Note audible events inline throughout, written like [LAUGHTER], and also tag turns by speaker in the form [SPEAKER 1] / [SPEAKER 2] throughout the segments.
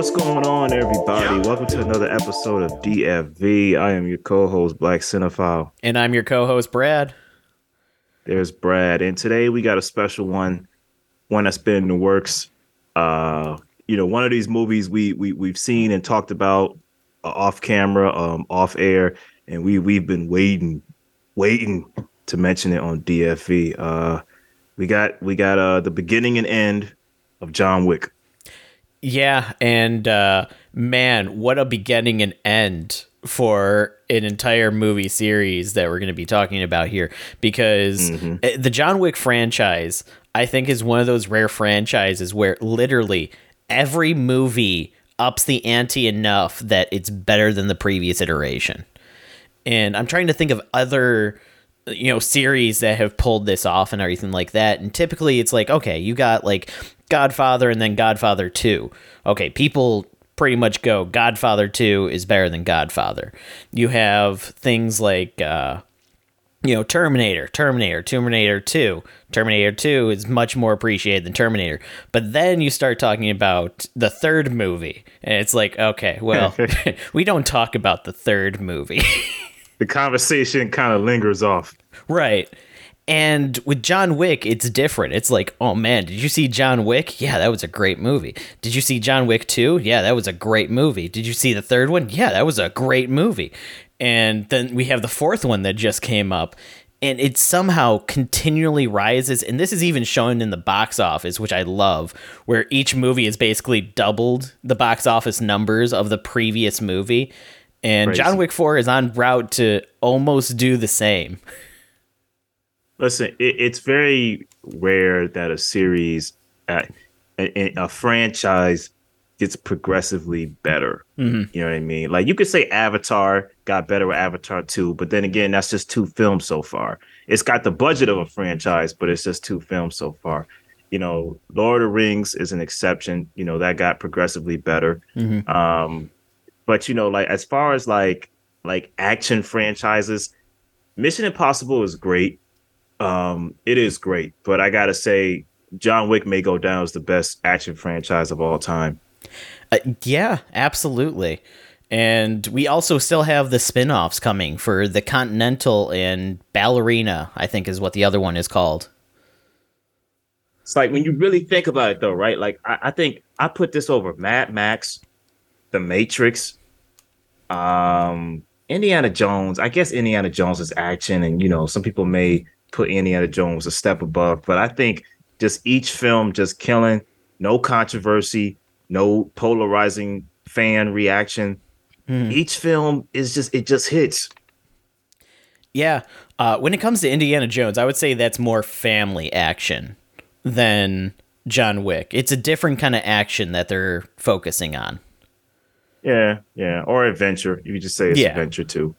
[SPEAKER 1] What's going on, everybody? Welcome to another episode of DFV. I am your co-host, Blak Cinephile.
[SPEAKER 2] And I'm your co-host, Brad.
[SPEAKER 1] There's Brad, and today we got a special one, one that's been in the works. Uh, you know, one of these movies we we we've seen and talked about uh, off camera, um, off air, and we we've been waiting, waiting to mention it on DFV. Uh, we got we got uh the beginning and end of John Wick.
[SPEAKER 2] Yeah, and uh, man, what a beginning and end for an entire movie series that we're going to be talking about here because mm-hmm. the John Wick franchise I think is one of those rare franchises where literally every movie ups the ante enough that it's better than the previous iteration. And I'm trying to think of other you know series that have pulled this off and everything like that and typically it's like okay you got like godfather and then godfather 2 okay people pretty much go godfather 2 is better than godfather. You have things like uh you know terminator terminator terminator 2 terminator 2 is much more appreciated than terminator. But then you start talking about the third movie and it's like okay well [LAUGHS] [LAUGHS] we don't talk about the third movie. [LAUGHS]
[SPEAKER 1] The conversation kind of lingers off.
[SPEAKER 2] Right. And with John Wick, it's different. It's like, oh man, did you see John Wick? Yeah, that was a great movie. Did you see John Wick 2? Yeah, that was a great movie. Did you see the third one? Yeah, that was a great movie. And then we have the fourth one that just came up. And it somehow continually rises. And this is even shown in the box office, which I love, where each movie is basically doubled the box office numbers of the previous movie and Crazy. John Wick 4 is on route to almost do the same. [LAUGHS]
[SPEAKER 1] Listen, it, it's very rare that a series, uh, a, a, franchise gets progressively better. Mm-hmm. You know what I mean? Like you could say Avatar got better with Avatar 2, but then again, that's just two films so far. It's got the budget of a franchise, but it's just two films so far. You know, Lord of the Rings is an exception. You know, that got progressively better. Mm-hmm. Um, but you know, like as far as like like action franchises, Mission Impossible is great. Um, it is great, but I gotta say, John Wick may go down as the best action franchise of all time.
[SPEAKER 2] Uh, yeah, absolutely. And we also still have the spin-offs coming for the Continental and Ballerina, I think is what the other one is called.
[SPEAKER 1] It's like when you really think about it though, right? Like I, I think I put this over Mad Max, The Matrix, um, Indiana Jones, I guess Indiana Jones is action, and you know, some people may put Indiana Jones a step above, but I think just each film just killing, no controversy, no polarizing fan reaction. Hmm. Each film is just it just hits.
[SPEAKER 2] Yeah. Uh, when it comes to Indiana Jones, I would say that's more family action than John Wick. It's a different kind of action that they're focusing on.
[SPEAKER 1] Yeah, yeah, or adventure. You could just say it's yeah. adventure too.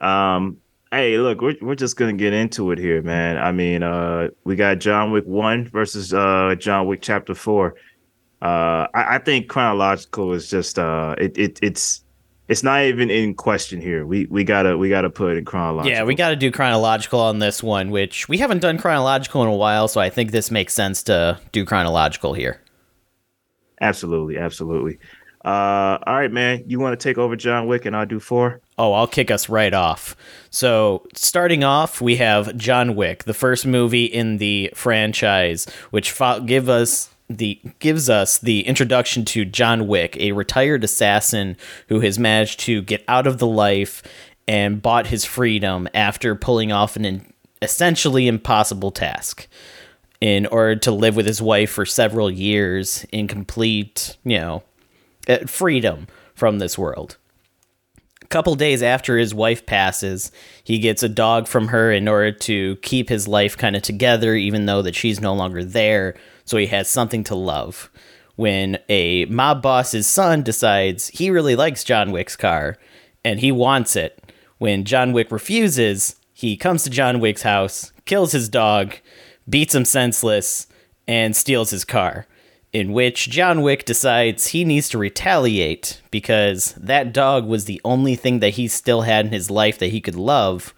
[SPEAKER 1] Um, hey, look, we're we're just gonna get into it here, man. I mean, uh, we got John Wick one versus uh John Wick Chapter four. Uh, I, I think chronological is just uh, it, it it's it's not even in question here. We we gotta we gotta put it in chronological.
[SPEAKER 2] Yeah, we gotta do chronological on this one, which we haven't done chronological in a while, so I think this makes sense to do chronological here.
[SPEAKER 1] Absolutely, absolutely. Uh, all right, man. You want to take over John Wick and I'll do four?
[SPEAKER 2] Oh, I'll kick us right off. So, starting off, we have John Wick, the first movie in the franchise, which fo- give us the gives us the introduction to John Wick, a retired assassin who has managed to get out of the life and bought his freedom after pulling off an essentially impossible task in order to live with his wife for several years in complete, you know, Uh, freedom from this world. A couple days after his wife passes, he gets a dog from her in order to keep his life kind of together, even though that she's no longer there. So he has something to love. When a mob boss's son decides he really likes John Wick's car and he wants it, when John Wick refuses, he comes to John Wick's house, kills his dog, beats him senseless, and steals his car in which John Wick decides he needs to retaliate because that dog was the only thing that he still had in his life that he could love.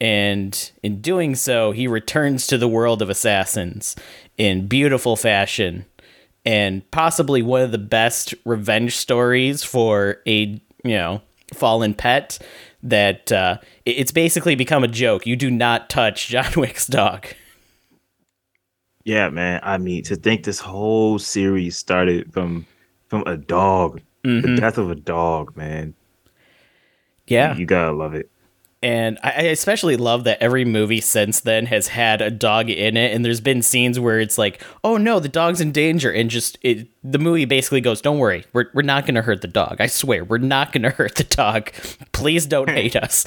[SPEAKER 2] And in doing so, he returns to the world of assassins in beautiful fashion and possibly one of the best revenge stories for a you know fallen pet that uh, it's basically become a joke. You do not touch [LAUGHS] John Wick's dog.
[SPEAKER 1] Yeah, man. I mean, to think this whole series started from from a dog, mm-hmm. the death of a dog, man.
[SPEAKER 2] Yeah,
[SPEAKER 1] you, you gotta love it.
[SPEAKER 2] And I especially love that every movie since then has had a dog in it, and there's been scenes where it's like, "Oh no, the dog's in danger," and just it, the movie basically goes, "Don't worry, we're we're not gonna hurt the dog. I swear, we're not gonna [LAUGHS] hurt the dog. Please [LAUGHS] don't hate us."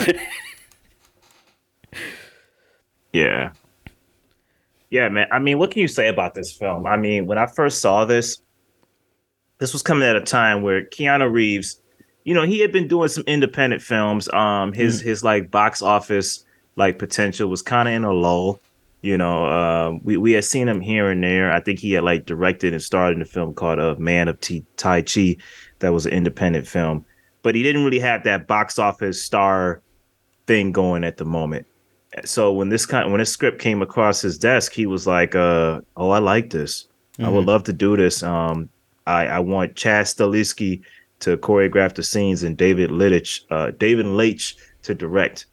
[SPEAKER 1] yeah, yeah, man. I mean, what can you say about this film? I mean, when I first saw this, this was coming at a time where Keanu Reeves you know, he had been doing some independent films. Um, his mm. his like box office like potential was kind of in a lull. You know, uh, we we had seen him here and there. I think he had like directed and starred in a film called "A uh, Man of T- Tai Chi," that was an independent film, but he didn't really have that box office star thing going at the moment. So when this kind when this script came across his desk, he was like, uh, "Oh, I like this. Mm-hmm. I would mm-hmm. love to do this. Um, I I want Chad Stahelski to choreograph the scenes and David Littich, uh, David Leitch to direct.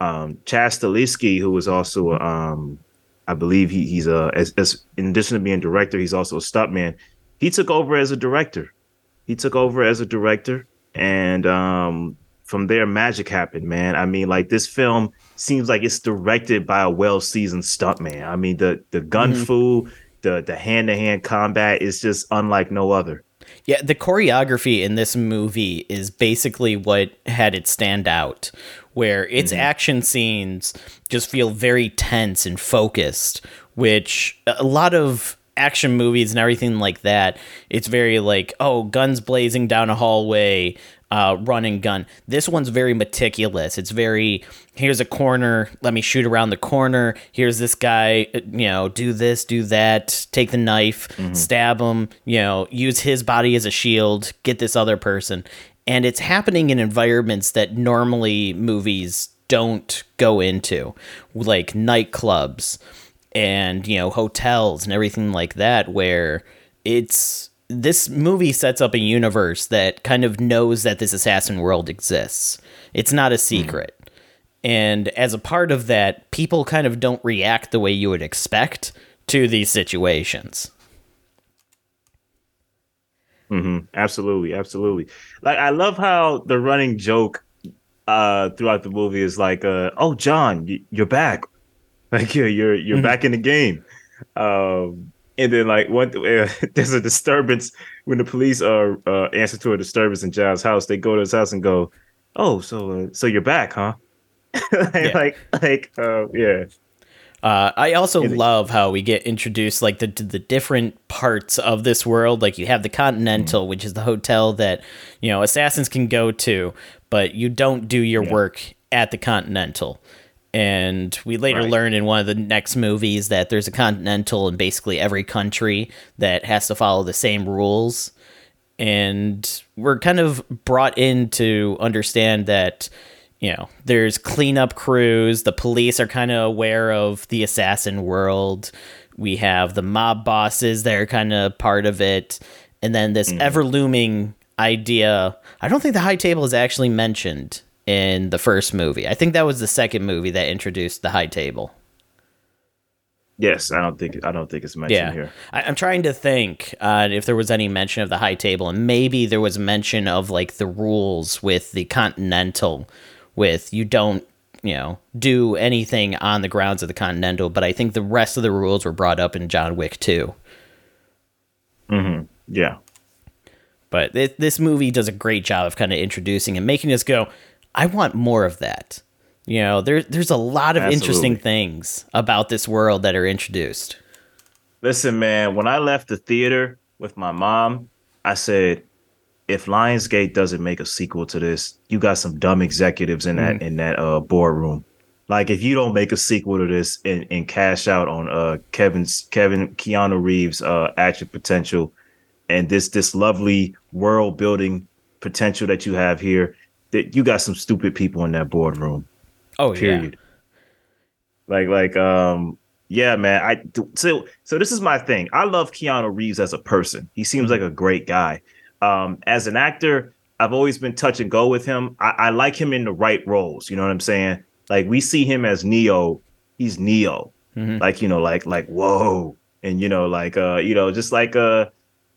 [SPEAKER 1] Um, Chad Stahelski, who was also, um, I believe he, he's a, as, as, in addition to being director, he's also a stuntman. He took over as a director. He took over as a director, and um, from there, magic happened, man. I mean, like this film seems like it's directed by a well-seasoned stuntman. I mean, the the gun mm-hmm. fu, the the hand-to-hand combat is just unlike no other.
[SPEAKER 2] Yeah, the choreography in this movie is basically what had it stand out, where its mm-hmm. action scenes just feel very tense and focused, which a lot of action movies and everything like that, it's very like, oh, guns blazing down a hallway, uh, run and gun. This one's very meticulous. It's very here's a corner, let me shoot around the corner. Here's this guy, uh, you know, do this, do that, take the knife, mm-hmm. stab him, you know, use his body as a shield, get this other person. And it's happening in environments that normally movies don't go into, like nightclubs and, you know, hotels and everything like that, where it's this movie sets up a universe that kind of knows that this assassin world exists. It's not a hmm. secret. Mm. And as a part of that, people kind of don't react the way you would expect to these situations.
[SPEAKER 1] Mm-hmm. Absolutely, absolutely. Like I love how the running joke uh throughout the movie is like, uh, "Oh, John, you're back. [LAUGHS] Like you're you're you're mm-hmm. back in the game." Um, and then like one uh, [LAUGHS] there's a disturbance when the police are uh, answer to a disturbance in John's house. They go to his house and go, "Oh, so uh, so you're back, huh?" like, [LAUGHS] yeah. like like uh, yeah.
[SPEAKER 2] Uh, I also love how we get introduced like the the different parts of this world. Like you have the Continental, mm-hmm. which is the hotel that you know assassins can go to, but you don't do your yeah. work at the Continental. And we later right. learn in one of the next movies that there's a continental in basically every country that has to follow the same rules. And we're kind of brought in to understand that, you know, there's cleanup crews, the police are kind of aware of the assassin world. We have the mob bosses that are kind of part of it. And then this mm. ever looming idea. I don't think the high table is actually mentioned in the first movie. I think that was the second movie that introduced the high table.
[SPEAKER 1] Yes, I don't think I don't think it's mentioned yeah. here.
[SPEAKER 2] I, am trying to think uh, if there was any mention of the high table, and maybe there was mention of like the rules with the Continental, with you don't you know do anything on the grounds of the Continental. But I think the rest of the rules were brought up in John Wick too.
[SPEAKER 1] Hmm. Yeah.
[SPEAKER 2] But th- this movie does a great job of kind of introducing and making us go, I want more of that. You know, there, there's a lot of Absolutely. interesting things about this world that are introduced.
[SPEAKER 1] Listen, man, when I left the theater with my mom, I said, if Lionsgate doesn't make a sequel to this, you got some dumb executives in that mm. in that uh boardroom. Like if you don't make a sequel to this and, and cash out on uh Kevin's Kevin Keanu Reeves uh action potential and this this lovely world building potential that you have here, that you got some stupid people in that boardroom.
[SPEAKER 2] Oh period. yeah.
[SPEAKER 1] Like like um Yeah, man. I so so this is my thing. I love Keanu Reeves as a person. He seems like a great guy. Um, as an actor, I've always been touch and go with him. I, I like him in the right roles. You know what I'm saying? Like we see him as Neo. He's Neo. Mm-hmm. Like you know, like like whoa, and you know, like uh, you know, just like uh,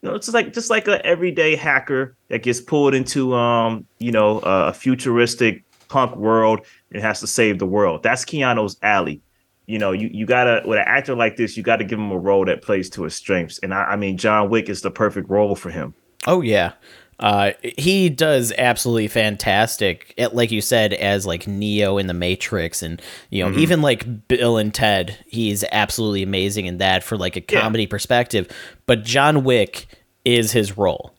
[SPEAKER 1] you know, it's just like just like a everyday hacker that gets pulled into um, you know, a futuristic punk world and has to save the world. That's Keanu's alley you know, you, you gotta with an actor like this, you gotta give him a role that plays to his strengths. And I, I mean, John Wick is the perfect role for him.
[SPEAKER 2] Oh yeah. Uh, he does absolutely fantastic. Like you said, as like Neo in the Matrix, and you know, mm-hmm. even like Bill and Ted, he's absolutely amazing in that for like a comedy yeah. perspective. But John Wick is his role.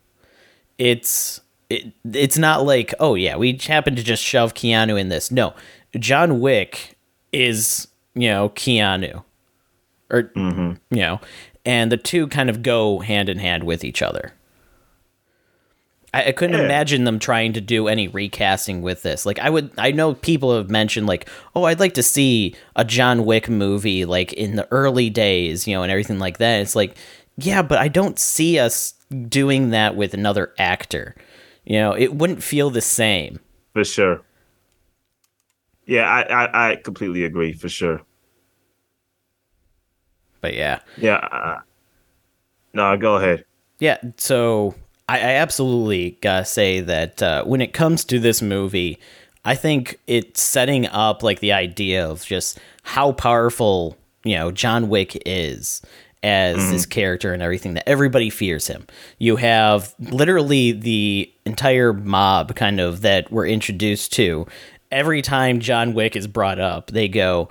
[SPEAKER 2] It's it, it's not like oh yeah, we happen to just shove Keanu in this. No, John Wick is you know, Keanu. Or, mm-hmm. you know, and the two kind of go hand in hand with each other. I, I couldn't yeah. imagine them trying to do any recasting with this. Like, I would, I know people have mentioned, like, oh, I'd like to see a John Wick movie, like, in the early days, you know, and everything like that. It's like, yeah, but I don't see us doing that with another actor. You know, it wouldn't feel the same.
[SPEAKER 1] For sure. Yeah, I, I, I completely agree for sure.
[SPEAKER 2] But yeah.
[SPEAKER 1] Yeah. Uh, no, go ahead.
[SPEAKER 2] Yeah. So I, I absolutely gotta say that uh, when it comes to this movie, I think it's setting up like the idea of just how powerful you know John Wick is as mm-hmm. this character and everything that everybody fears him. You have literally the entire mob kind of that we're introduced to every time John Wick is brought up, they go,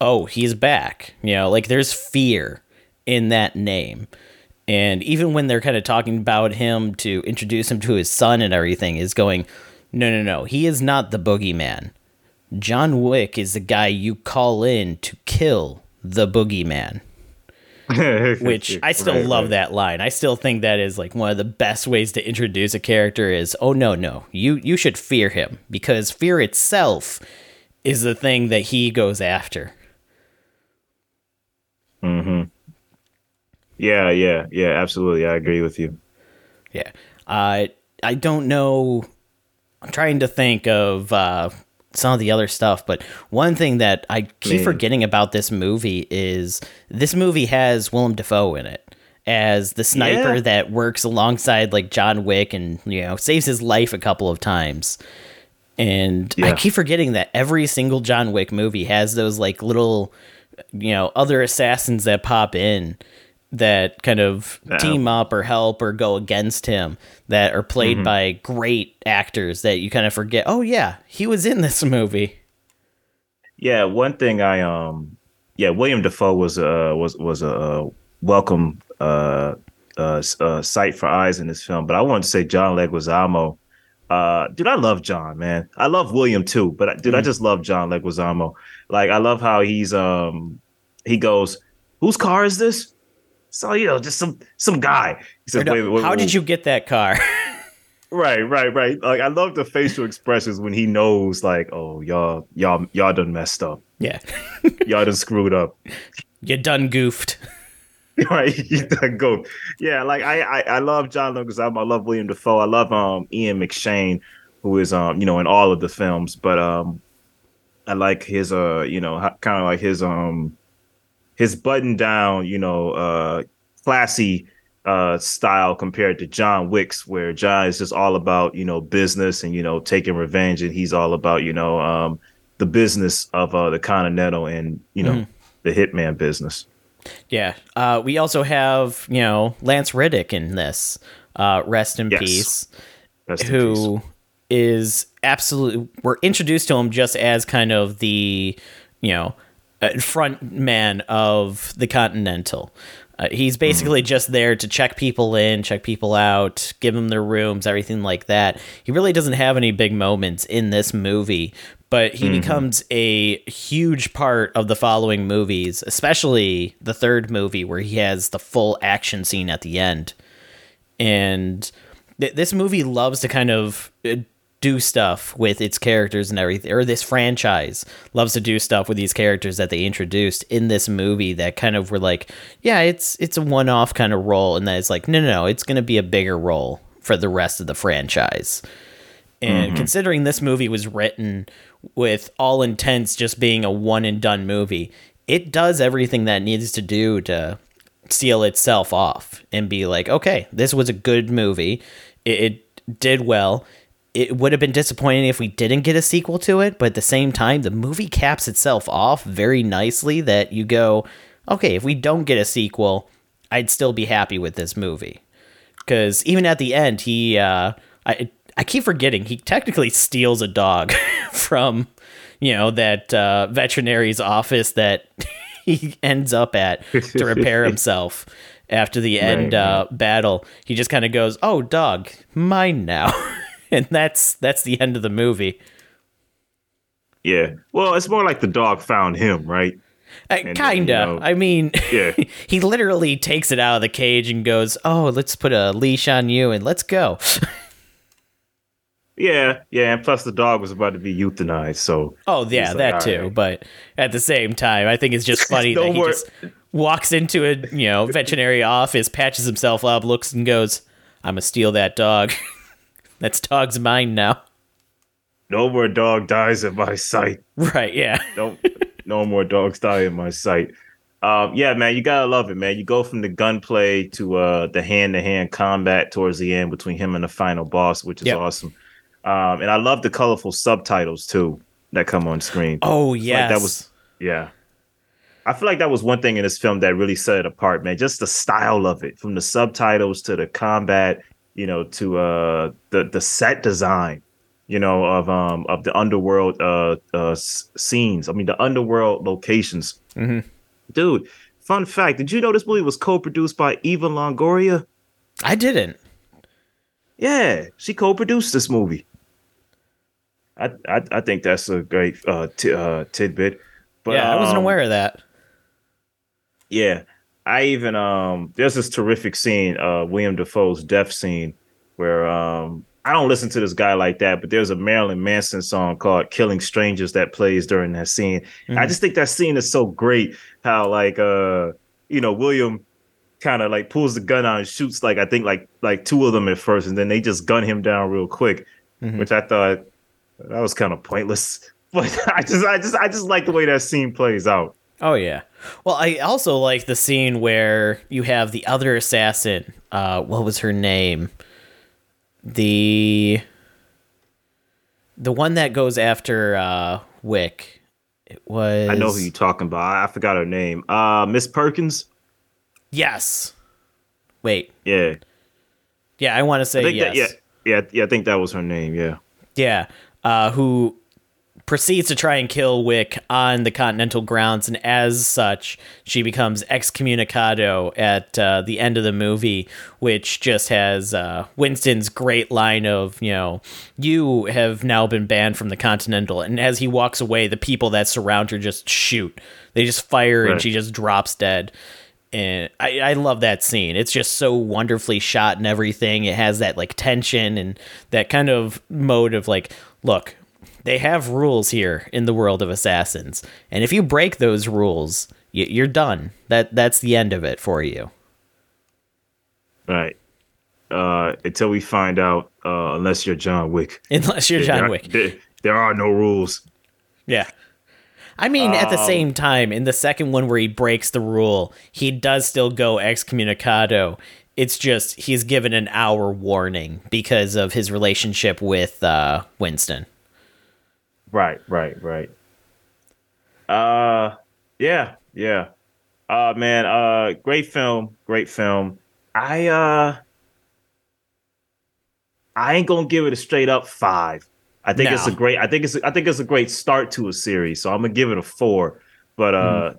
[SPEAKER 2] "Oh, he's back." You know, like there's fear in that name. And even when they're kind of talking about him to introduce him to his son and everything, is going, no, no, no, he is not the boogeyman. John Wick is the guy you call in to kill the boogeyman. [LAUGHS] which I still right, love right. that line. I still think that is like one of the best ways to introduce a character is oh no no you you should fear him because fear itself is the thing that he goes after.
[SPEAKER 1] Mhm. Yeah, yeah, yeah, absolutely. I agree with you.
[SPEAKER 2] Yeah. Uh I don't know I'm trying to think of uh some of the other stuff, but one thing that I keep Man. forgetting about this movie is this movie has Willem Dafoe in it as the sniper yeah. that works alongside like John Wick and you know saves his life a couple of times. And yeah. I keep forgetting that every single John Wick movie has those like little you know other assassins that pop in that kind of team up or help or go against him that are played mm-hmm. by great actors that you kind of forget. Oh yeah, he was in this [LAUGHS] movie.
[SPEAKER 1] Yeah, one thing I um yeah, William Dafoe was uh was was a welcome uh, uh, uh sight for eyes in this film, but I wanted to say John Leguizamo. Uh, dude, I love John, man. I love William too, but dude, mm. I just love John Leguizamo. Like, I love how he's um he goes, "Whose car is this?" So you know, just some some guy. He
[SPEAKER 2] said, no, wait, wait, "How wait, did you get that car?" [LAUGHS]
[SPEAKER 1] right, right, right. Like I love the facial expressions when he knows, like, "Oh, y'all, y'all, y'all done messed up.
[SPEAKER 2] Yeah, [LAUGHS]
[SPEAKER 1] y'all done screwed up.
[SPEAKER 2] You done goofed." [LAUGHS]
[SPEAKER 1] right, you done goofed. Yeah, like I, I, I love John Leguizamo. I love William Dafoe. I love um Ian McShane, who is um you know in all of the films, but um I like his uh you know kind of like his um his button down, you know, uh, classy uh, style compared to John Wick's, where John is just all about you know business and you know taking revenge, and he's all about you know um, the business of uh, the Continental and you know mm. the Hitman business.
[SPEAKER 2] Yeah, uh, we also have you know Lance Reddick in this. Uh, rest in yes. peace. Rest who peace. is absolutely we're introduced to him just as kind of the you know uh, front man of the Continental. Uh, he's basically mm-hmm. just there to check people in, check people out, give them their rooms, everything like that. He really doesn't have any big moments in this movie, but he mm-hmm. becomes a huge part of the following movies, especially the third movie where he has the full action scene at the end. And th- this movie loves to kind of uh, do stuff with its characters and everything, or this franchise loves to do stuff with these characters that they introduced in this movie that kind of were like, yeah, it's it's a one off kind of role, and that it's like, no, no, no, it's going to be a bigger role for the rest of the franchise. And mm-hmm. considering this movie was written with all intents just being a one and done movie, it does everything that needs to do to seal itself off and be like, okay, this was a good movie. It, it did well. It would have been disappointing if we didn't get a sequel to it, but at the same time, the movie caps itself off very nicely that you go, okay, if we don't get a sequel, I'd still be happy with this movie. Because even at the end, he, uh, I, I keep forgetting, he technically steals a dog [LAUGHS] from, you know, that uh, veterinary's office that [LAUGHS] he ends up at to repair [LAUGHS] himself after the end right, uh, battle. He just kind of goes, "Oh, dog, mine now," [LAUGHS] and that's that's the end of the movie.
[SPEAKER 1] Yeah, well, it's more like the dog found him, right?
[SPEAKER 2] Uh, kinda. You know, I mean, yeah. [LAUGHS] he literally takes it out of the cage and goes, "Oh, let's put a leash on you and let's go." [LAUGHS]
[SPEAKER 1] Yeah, yeah, and plus the dog was about to be euthanized, so
[SPEAKER 2] oh yeah, like, that too. Right. But at the same time, I think it's just funny that he just walks into a you know veterinary office, patches himself up, looks and goes, "I'm gonna steal that dog. That's dog's mine now."
[SPEAKER 1] No more dog dies in my sight.
[SPEAKER 2] Right? Yeah.
[SPEAKER 1] no, no more dogs die in my sight. Um, yeah, man, you gotta love it, man. You go from the gunplay to uh, the hand to hand combat towards the end between him and the final boss, which is yep. awesome. Um, and I love the colorful subtitles too that come on screen.
[SPEAKER 2] Oh yes,
[SPEAKER 1] like that was yeah. I feel like that was one thing in this film that really set it apart, man. Just the style of it, from the subtitles to the combat, you know, to uh the the set design, you know, of um of the underworld uh uh scenes. I mean, the underworld locations.
[SPEAKER 2] Mm-hmm.
[SPEAKER 1] Dude, fun fact: Did you know this movie was co-produced by Eva Longoria?
[SPEAKER 2] I didn't.
[SPEAKER 1] Yeah, she co-produced this movie. I, I, I think that's a great uh, t- uh, tidbit.
[SPEAKER 2] But yeah, I wasn't um, aware of that.
[SPEAKER 1] Yeah, I even um, there's this terrific scene, uh, William Dafoe's death scene, where um, I don't listen to this guy like that, but there's a Marilyn Manson song called "Killing Strangers" that plays during that scene. Mm-hmm. I just think that scene is so great. How like uh, you know, William kind of like pulls the gun out and shoots like I think like like two of them at first, and then they just gun him down real quick, mm-hmm. which I thought that was kind of pointless. [LAUGHS] But I just, I just, I just like the way that scene plays out.
[SPEAKER 2] Oh yeah. Well, I also like the scene where you have the other assassin. Uh, what was her name? The the one that goes after uh, Wick. It was.
[SPEAKER 1] I know who you're talking about. I forgot her name. Uh, Miss Perkins.
[SPEAKER 2] Yes. Wait.
[SPEAKER 1] Yeah.
[SPEAKER 2] Yeah, I want to say yes.
[SPEAKER 1] That, yeah, yeah, yeah. I think that was her name. Yeah.
[SPEAKER 2] Yeah uh, who proceeds to try and kill Wick on the Continental grounds, and as such, she becomes excommunicado at uh, the end of the movie, which just has uh, Winston's great line of, you know, you have now been banned from the Continental, and as he walks away, the people that surround her just shoot. They just fire, right. and she just drops dead and I, I love that scene. It's just so wonderfully shot and everything. It has that like tension and that kind of mode of like, look, they have rules here in the world of assassins, and if you break those rules, you're done. That that's the end of it for you.
[SPEAKER 1] Right. Uh, until we find out, uh, unless you're John Wick. [LAUGHS]
[SPEAKER 2] Unless you're John
[SPEAKER 1] there,
[SPEAKER 2] Wick.
[SPEAKER 1] There, there are no rules.
[SPEAKER 2] Yeah. I mean, um, at the um, same time, in the second one where he breaks the rule, he does still go excommunicado. It's just he's given an hour warning because of his relationship with uh, Winston.
[SPEAKER 1] Right, right, right. Uh, yeah, yeah. Uh, man, uh, great film, great film. I uh, I ain't gonna give it a straight up five. I think no. it's a great. I think it's. I think it's a great start to a series. So I'm gonna give it a four. But uh, mm.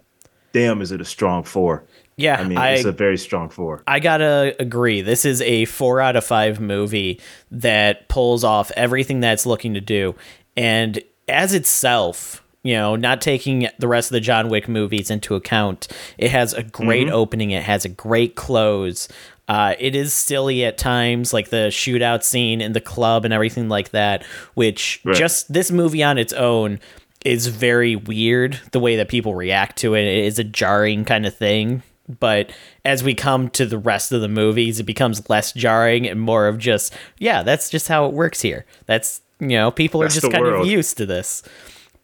[SPEAKER 1] damn, is it a strong four?
[SPEAKER 2] Yeah,
[SPEAKER 1] I mean, I, it's a very strong four.
[SPEAKER 2] I gotta agree. This is a four out of five movie that pulls off everything that's looking to do, and as itself, you know, not taking the rest of the John Wick movies into account, it has a great mm-hmm. opening. It has a great close. Uh, it is silly at times, like the shootout scene in the club and everything like that, which
[SPEAKER 1] Right.
[SPEAKER 2] just this movie on its own is very weird. The way that people react to it, it is a jarring kind of thing. But as we come to the rest of the movies, it becomes less jarring and more of just, yeah, that's just how it works here. That's, you know, people
[SPEAKER 1] That's
[SPEAKER 2] are just kind of used to this.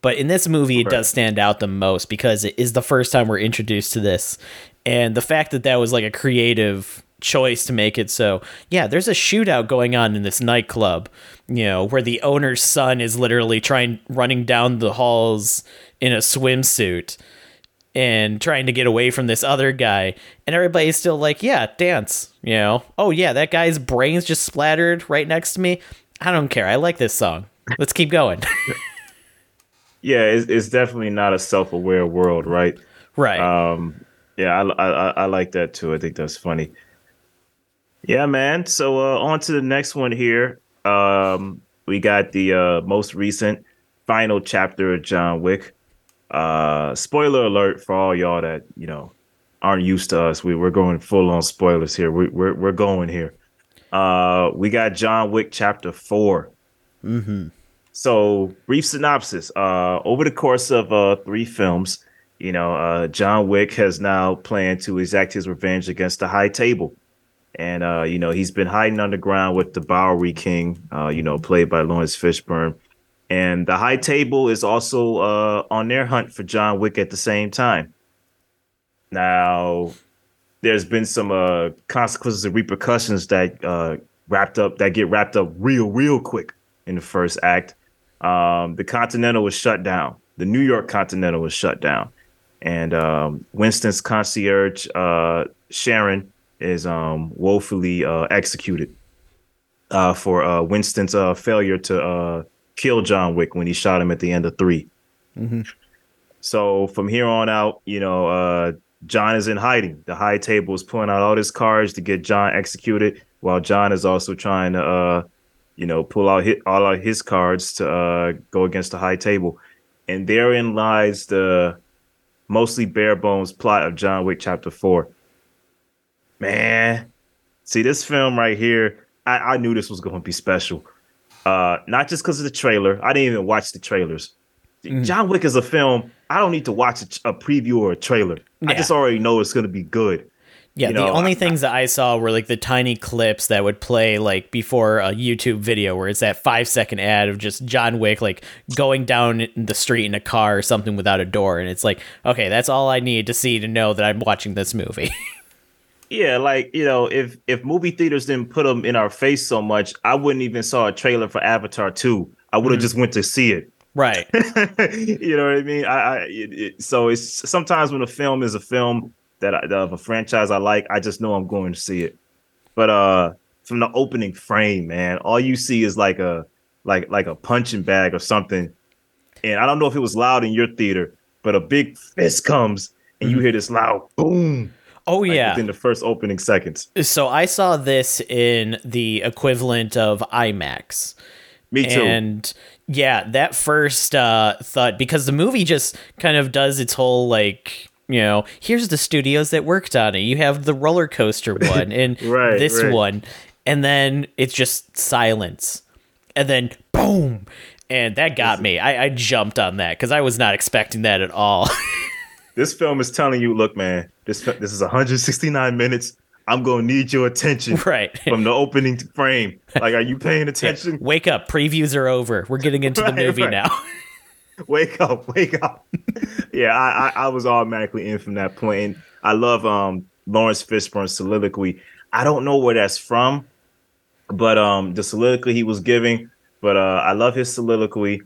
[SPEAKER 2] But in this movie, it
[SPEAKER 1] Right.
[SPEAKER 2] does stand out the most because it is the first time we're introduced to this. And the fact that that was like a creative choice to make it so, yeah, there's a shootout going on in this nightclub, you know, where the owner's son is literally trying, running down the halls in a swimsuit and trying to get away from this other guy. And everybody's still like, yeah, dance, you know, oh, yeah, that guy's brains just splattered right next to me. I don't care. I like this song. Let's keep going. [LAUGHS]
[SPEAKER 1] Yeah, it's, it's definitely not a self-aware world, right?
[SPEAKER 2] right.
[SPEAKER 1] Um, yeah, I, I I like that too. I think that's funny. Yeah, man. So uh, on to the next one here. Um, we got the uh, most recent final chapter of John Wick. Uh, spoiler alert for all y'all that you know aren't used to us. We we're going full on spoilers here. We, we're we're going here. Uh, we got John Wick chapter 4 So, brief synopsis. Uh, over the course of uh, three films, you know, uh, John Wick has now planned to exact his revenge against the High Table. And, uh, you know, he's been hiding underground with the Bowery King, uh, you know, played by Laurence Fishburne. And the High Table is also uh, on their hunt for John Wick at the same time. Now, there's been some uh, consequences and repercussions that uh, wrapped up that get wrapped up real, real quick in the first act. Um, the Continental was shut down. The New York Continental was shut down, and um, Winston's concierge uh, Sharon is um, woefully uh, executed uh, for uh, Winston's uh, failure to uh, kill John Wick when he shot him at the end of 3 So from here on out, you know, uh, John is in hiding. The high table is pulling out all his cards to get John executed, while John is also trying to, uh, you know, pull out hit all of his cards to uh, go against the high table. And therein lies the mostly bare bones plot of John Wick Chapter Four. Man, see this film right here. I, I knew this was going to be special. Uh, not just because of the trailer. I didn't even watch the trailers. John Wick is a film. I don't need to watch a, a preview or a trailer. I just already know it's going to be good.
[SPEAKER 2] Yeah,
[SPEAKER 1] you
[SPEAKER 2] the
[SPEAKER 1] know,
[SPEAKER 2] only
[SPEAKER 1] I-
[SPEAKER 2] things that I saw were like the tiny clips that would play like before a YouTube video where it's that five second ad of just John Wick like going down the street in a car or something without a door. And it's like, okay, that's all I need to see to know that I'm watching this movie. [LAUGHS]
[SPEAKER 1] Yeah, like you know, if if movie theaters didn't put them in our face so much, I wouldn't even saw a trailer for Avatar two. I would have mm. just went to see it.
[SPEAKER 2] Right. [LAUGHS]
[SPEAKER 1] you know what I mean? I, I it, it, so it's sometimes when a film is a film that I, of a franchise I like, I just know I'm going to see it. But uh, from the opening frame, man, all you see is like a like like a punching bag or something. And I don't know if it was loud in your theater, but a big fist comes and you hear this loud boom.
[SPEAKER 2] Oh,
[SPEAKER 1] like,
[SPEAKER 2] yeah.
[SPEAKER 1] within the first opening seconds.
[SPEAKER 2] So I saw this in the equivalent of IMAX.
[SPEAKER 1] Me too.
[SPEAKER 2] And yeah, that first uh, thought because the movie just kind of does its whole like you know here's the studios that worked on it. You have the roller coaster [LAUGHS] one and [LAUGHS]
[SPEAKER 1] Right,
[SPEAKER 2] this
[SPEAKER 1] right.
[SPEAKER 2] one, and then it's just silence, and then boom, and that got me. I, I jumped on that because I was not expecting that at all. [LAUGHS]
[SPEAKER 1] this film is telling you, look, man, this this is 169 minutes. I'm gonna need your attention [LAUGHS]
[SPEAKER 2] right.
[SPEAKER 1] from the opening frame. Like, are you [LAUGHS] paying attention?
[SPEAKER 2] Wake up! Previews are over. We're getting into the movie
[SPEAKER 1] right.
[SPEAKER 2] now. [LAUGHS]
[SPEAKER 1] wake up, wake up. yeah, I, I I was automatically in from that point. And I love um Laurence Fishburne's soliloquy. I don't know where that's from, but um the soliloquy he was giving. But uh I love his soliloquy.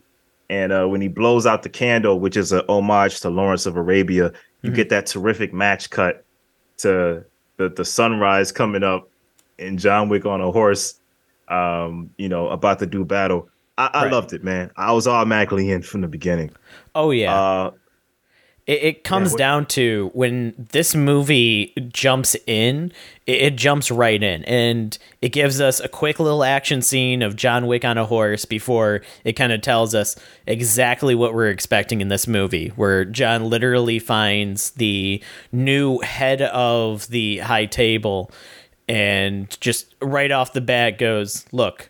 [SPEAKER 1] And uh when he blows out the candle, which is a homage to Lawrence of Arabia, you get that terrific match cut to the, the sunrise coming up and John Wick on a horse, um, you know, about to do battle. I, I
[SPEAKER 2] Right.
[SPEAKER 1] loved it, man. I was automatically in from the beginning.
[SPEAKER 2] Oh yeah.
[SPEAKER 1] Uh,
[SPEAKER 2] It, it comes
[SPEAKER 1] what-
[SPEAKER 2] down to when this movie jumps in, it, it jumps right in, and it gives us a quick little action scene of John Wick on a horse before it kind of tells us exactly what we're expecting in this movie, where John literally finds the new head of the high table and just right off the bat goes, "Look,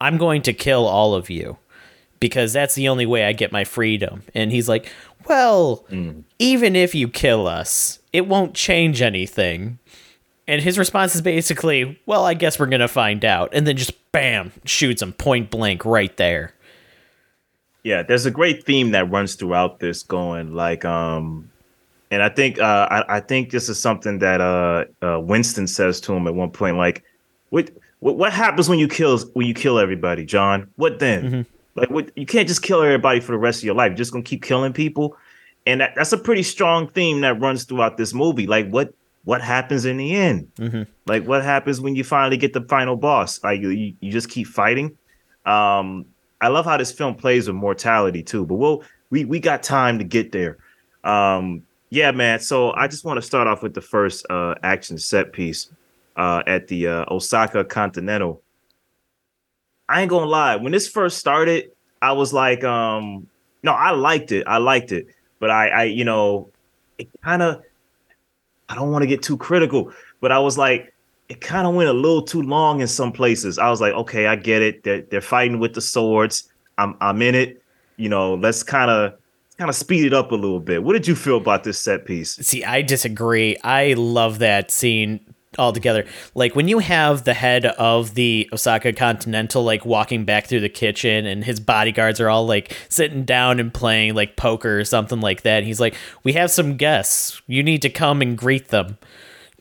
[SPEAKER 2] I'm going to kill all of you because that's the only way I get my freedom." And he's like, "Well, mm. even if you kill us, it won't change anything." And his response is basically, "Well, I guess we're going to find out." And then just bam, shoots him point blank right there.
[SPEAKER 1] Yeah, there's a great theme that runs throughout this going like um and I think uh, I, I, think this is something that uh, uh, Winston says to him at one point, like, "What what, happens when you kill when you kill everybody, John? What then? Mm-hmm. Like, what, you can't just kill everybody for the rest of your life. You're just gonna keep killing people." And that, that's a pretty strong theme that runs throughout this movie. Like, what what happens in the end? Mm-hmm. Like, what happens when you finally get the final boss? Like, you, you just keep fighting. Um, I love how this film plays with mortality too. But we'll we we got time to get there. Um, yeah, man. So I just want to start off with the first uh, action set piece uh, at the uh, Osaka Continental. I ain't gonna lie. When this first started, I was like, um, no, I liked it. I liked it, but I, I, you know, it kind of. I don't want to get too critical, but I was like, it kind of went a little too long in some places. I was like, okay, I get it. They're, they're fighting with the swords. I'm I'm in it. You know, let's kind of kind of speed it up a little bit. What did you feel about this set piece?
[SPEAKER 2] See, I disagree. I love that scene altogether. Like when you have the head of the Osaka Continental like walking back through the kitchen and his bodyguards are all like sitting down and playing like poker or something like that. And he's like, "We have some guests. You need to come and greet them."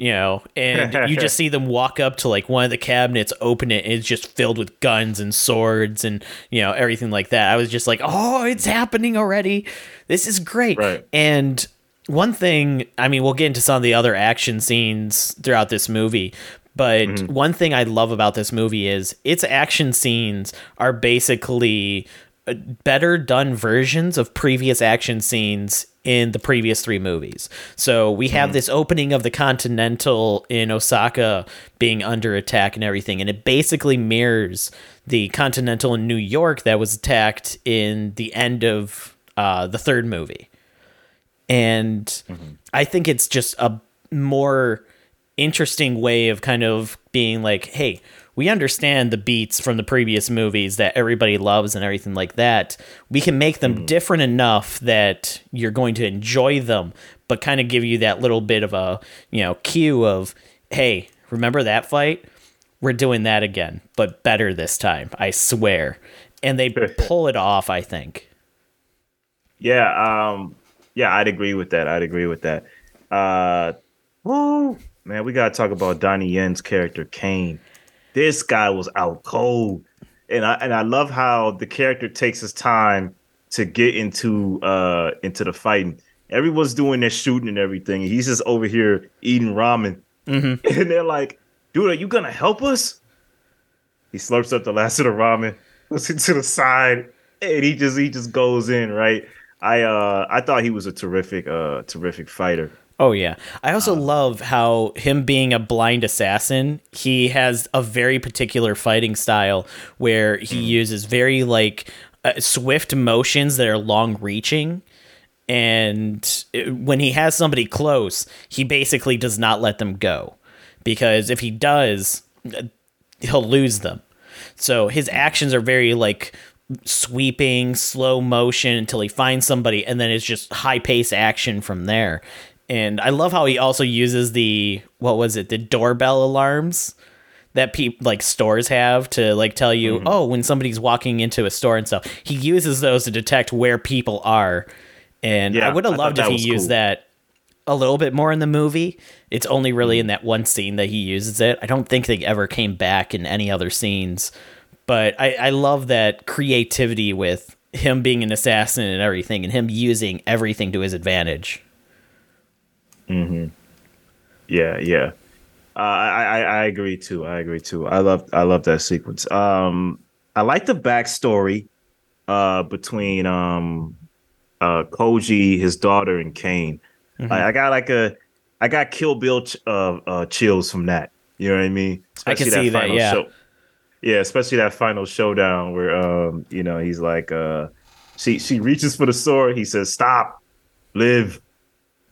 [SPEAKER 2] you know, and [LAUGHS] you just see them walk up to like one of the cabinets, open it, and it's just filled with guns and swords and you know everything like that. I was just like, oh, it's happening already. This is great.
[SPEAKER 1] Right.
[SPEAKER 2] And one thing, I mean, we'll get into some of the other action scenes throughout this movie, but mm-hmm. one thing I love about this movie is its action scenes are basically uh, better done versions of previous action scenes in the previous three movies. So we have mm-hmm. this opening of the Continental in Osaka being under attack and everything, and it basically mirrors the Continental in New York that was attacked in the end of uh, the third movie. And mm-hmm. I think it's just a more interesting way of kind of being like, hey, we understand the beats from the previous movies that everybody loves and everything like that. We can make them mm. different enough that you're going to enjoy them, but kind of give you that little bit of a, you know, cue of, hey, remember that fight? We're doing that again, but better this time, I swear. And they [LAUGHS] pull it off, I think.
[SPEAKER 1] Yeah, um, yeah, I'd agree with that. I'd agree with that. Uh, woo, man, we gotta talk about Donnie Yen's character, Caine. this guy was out cold. And I and I love how the character takes his time to get into uh into the fighting. Everyone's doing their shooting and everything. He's just over here eating ramen. Mm-hmm. [LAUGHS] And they're like, dude, are you gonna help us? He slurps up the last of the ramen, [LAUGHS] puts it to the side, and he just he just goes in, right? I uh I thought he was a terrific uh terrific fighter.
[SPEAKER 2] Oh yeah. I also um, love how him being a blind assassin, he has a very particular fighting style where he mm. uses very like uh, swift motions that are long reaching and it, when he has somebody close, he basically does not let them go because if he does, uh, he'll lose them. So his actions are very like sweeping, slow motion until he finds somebody, and then it's just high pace action from there and I love how he also uses the what was it the doorbell alarms that people like stores have to like tell you mm-hmm. oh when somebody's walking into a store and stuff. He uses those to detect where people are, and yeah, I would have loved if he used cool. that a little bit more in the movie. It's only really in mm-hmm. that one scene that he uses it. I don't think they ever came back in any other scenes. But I, I love that creativity with him being an assassin and everything, and him using everything to his advantage.
[SPEAKER 1] Mm-hmm. Yeah, yeah. Uh, I, I I agree too. I agree too. I love I love that sequence. Um, I like the backstory uh between um uh Koji, his daughter, and Caine. Mm-hmm. I, I, got like a I got Kill Bill ch- uh, uh, chills from that. You know what I mean?
[SPEAKER 2] Especially I can see that. that yeah. Show.
[SPEAKER 1] Yeah, especially that final showdown where um you know he's like uh she she reaches for the sword. He says stop, live.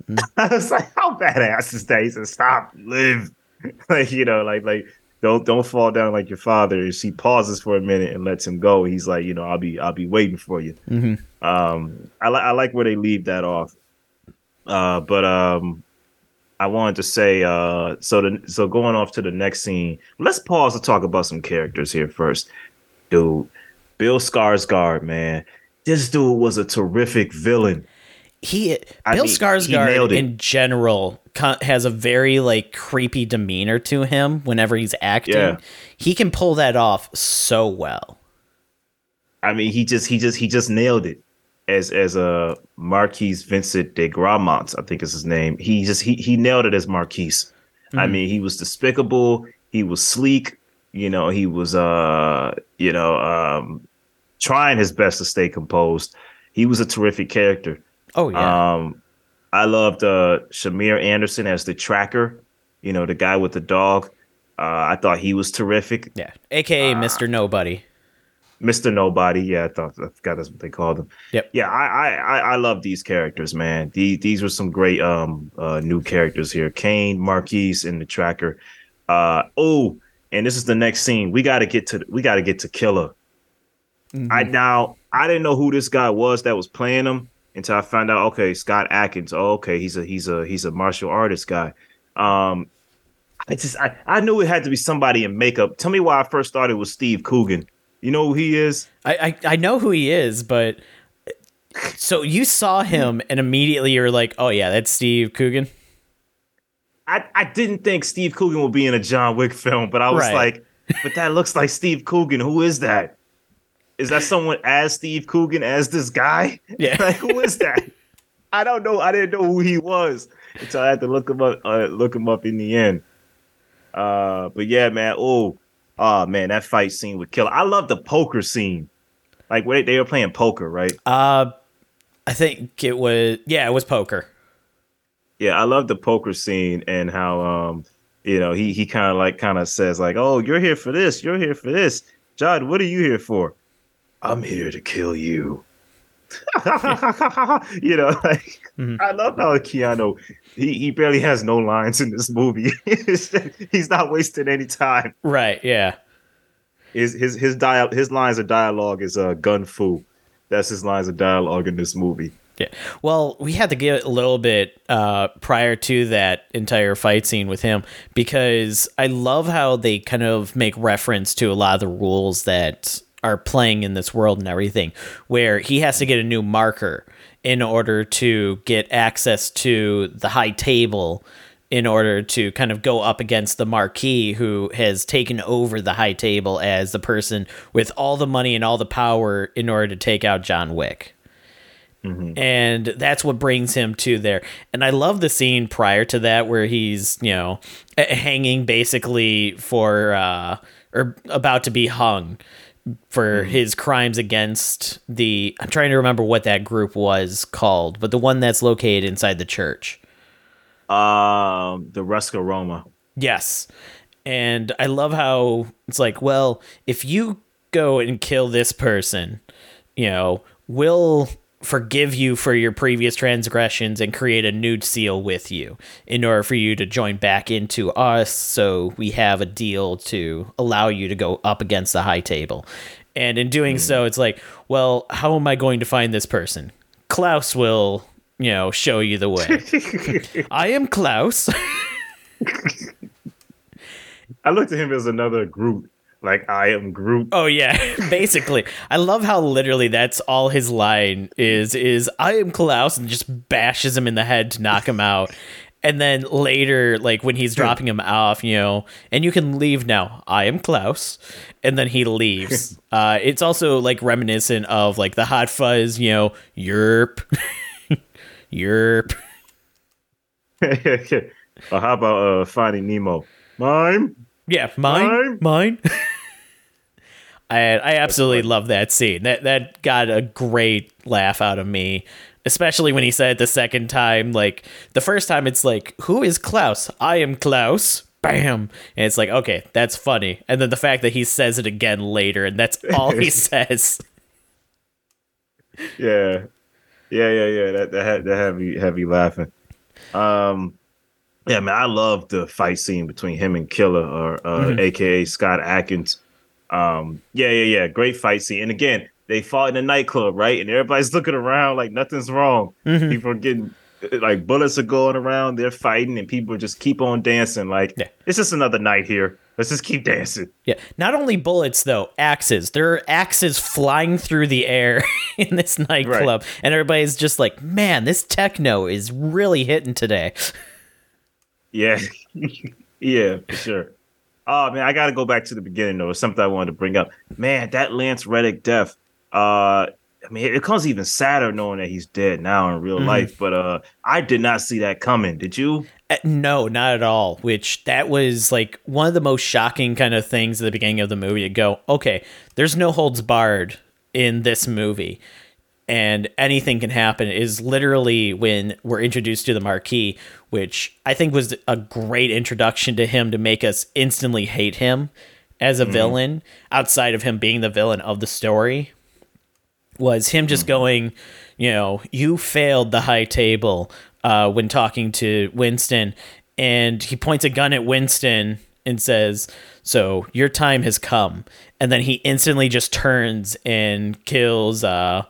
[SPEAKER 1] [LAUGHS] I was like, how badass is that? He said, stop, live. [LAUGHS] like you know, like like don't don't fall down like your father. She pauses for a minute and lets him go. He's like, you know, I'll be I'll be waiting for you.
[SPEAKER 2] Mm-hmm.
[SPEAKER 1] Um, I like I like where they leave that off. Uh, but um, I wanted to say uh, so the so going off to the next scene. Let's pause to talk about some characters here first, dude. Bill Skarsgård, man, this dude was a terrific villain.
[SPEAKER 2] He I Bill mean, Skarsgård in general has a very like creepy demeanor to him whenever he's acting. Yeah. He can pull that off so well.
[SPEAKER 1] I mean, he just he just he just nailed it as as a Marquise Vincent de Gramont, I think is his name. He just he he nailed it as Marquise. Mm-hmm. I mean, he was despicable. He was sleek. You know, he was uh you know um trying his best to stay composed. He was a terrific character.
[SPEAKER 2] Oh yeah.
[SPEAKER 1] Um, I loved uh, Shamier Anderson as the tracker. You know, the guy with the dog. Uh, I thought he was terrific.
[SPEAKER 2] Yeah, aka uh, Mr. Nobody.
[SPEAKER 1] Mr. Nobody. Yeah, I thought I forgot that's what they called him.
[SPEAKER 2] Yep.
[SPEAKER 1] Yeah, I I I love these characters, man. These these were some great um uh, new characters here. Caine, Marquise, and the Tracker. Uh oh, and this is the next scene. We got to get to we got to get to Killer. Mm-hmm. I now I didn't know who this guy was that was playing him until I found out. Okay, Scott Adkins. Oh, okay, he's a he's a he's a martial artist guy. Um, I just I, I knew it had to be somebody in makeup. Tell me why I first thought it was Steve Coogan. You know who he is?
[SPEAKER 2] I, I, I know who he is, but so you saw him and immediately you're like, oh yeah, that's Steve Coogan.
[SPEAKER 1] I, I didn't think Steve Coogan would be in a John Wick film, but I was right. like, but that looks like Steve Coogan. Who is that? Is that someone as Steve Coogan as this guy?
[SPEAKER 2] Yeah. [LAUGHS]
[SPEAKER 1] like who is that? I don't know. I didn't know who he was until I had to look him up. Uh, look him up in the end. Uh, but yeah, man. Oh, Oh man, that fight scene would kill. I love the poker scene. Like where they were playing poker, right?
[SPEAKER 2] Uh I think it was yeah, it was poker.
[SPEAKER 1] Yeah, I love the poker scene and how um you know he he kind of like kind of says like, "Oh, you're here for this. You're here for this." John, what are you here for? I'm here to kill you. [LAUGHS] you know, [LAUGHS] like mm-hmm. I love how Keanu he, he barely has no lines in this movie. [LAUGHS] He's not wasting any time.
[SPEAKER 2] Right, yeah.
[SPEAKER 1] His his his dial his lines of dialogue is uh gun fu. That's his lines of dialogue in this movie.
[SPEAKER 2] Yeah. Well, we had to get a little bit uh, prior to that entire fight scene with him because I love how they kind of make reference to a lot of the rules that are playing in this world and everything, where he has to get a new marker in order to get access to the high table in order to kind of go up against the marquis who has taken over the high table as the person with all the money and all the power in order to take out John Wick. Mm-hmm. And that's what brings him to there. And I love the scene prior to that where he's, you know, hanging basically for, uh, or about to be hung for mm his crimes against the I'm trying to remember what that group was called, but the one that's located inside the church.
[SPEAKER 1] Um, the Ruska Roma.
[SPEAKER 2] Yes. And I love how it's like, well, if you go and kill this person, you know, we'll forgive you for your previous transgressions and create a new seal with you in order for you to join back into us. So we have a deal to allow you to go up against the high table. And in doing mm. so it's like well how am i going to find this person? Klaus will you know show you the way. [LAUGHS] I am klaus. [LAUGHS]
[SPEAKER 1] I looked at him as another group like I am Groot.
[SPEAKER 2] Oh yeah, [LAUGHS] basically. I love how literally that's all his line is is I am Klaus and just bashes him in the head to knock him out. And then later, like when he's dropping him off, you know, and you can leave now. I am Klaus, and then he leaves. [LAUGHS] uh, it's also like reminiscent of like the Hot Fuzz, you know, yerp, [LAUGHS] yerp.
[SPEAKER 1] well, how about uh, Finding Nemo? Mime.
[SPEAKER 2] Yeah, mine, mine. I I absolutely love that scene. That that got a great laugh out of me, especially when he said it the second time. Like the first time, it's like, "Who is Klaus? I am Klaus." Bam, and it's like, okay, that's funny. And then the fact that he says it again later, and that's all he [LAUGHS] says.
[SPEAKER 1] Yeah, yeah, yeah, yeah. That that had that had me me laughing. Um, Yeah, man, I love the fight scene between him and Killer, or uh, mm-hmm. AKA Scott Adkins. Um, yeah, yeah, yeah, great fight scene. And again, they fought in a nightclub, right? And everybody's [LAUGHS] looking around like nothing's wrong. Mm-hmm. People are getting like bullets are going around, they're fighting, and people just keep on dancing. Like yeah. it's just another night here. Let's just keep dancing.
[SPEAKER 2] Yeah. Not only bullets though, axes. There are axes flying through the air [LAUGHS] in this nightclub, right. and everybody's just like, "Man, this techno is really hitting today."
[SPEAKER 1] Yeah. [LAUGHS] yeah, for sure. Oh man, I got to go back to the beginning though. It's something I wanted to bring up. Man, that Lance Reddick death. Uh, I mean, it becomes even sadder knowing that he's dead now in real mm-hmm. life. But uh, I did not see that coming. Did you?
[SPEAKER 2] Uh, no, not at all. Which that was like one of the most shocking kind of things at the beginning of the movie. To go, okay, there's no holds barred in this movie, and anything can happen. Is literally when we're introduced to the Marquis, which I think was a great introduction to him to make us instantly hate him as a mm-hmm. villain outside of him being the villain of the story was him just mm-hmm. going, you know, you failed the high table uh, when talking to Winston, and he points a gun at Winston and says, "So your time has come." And then he instantly just turns and kills, uh,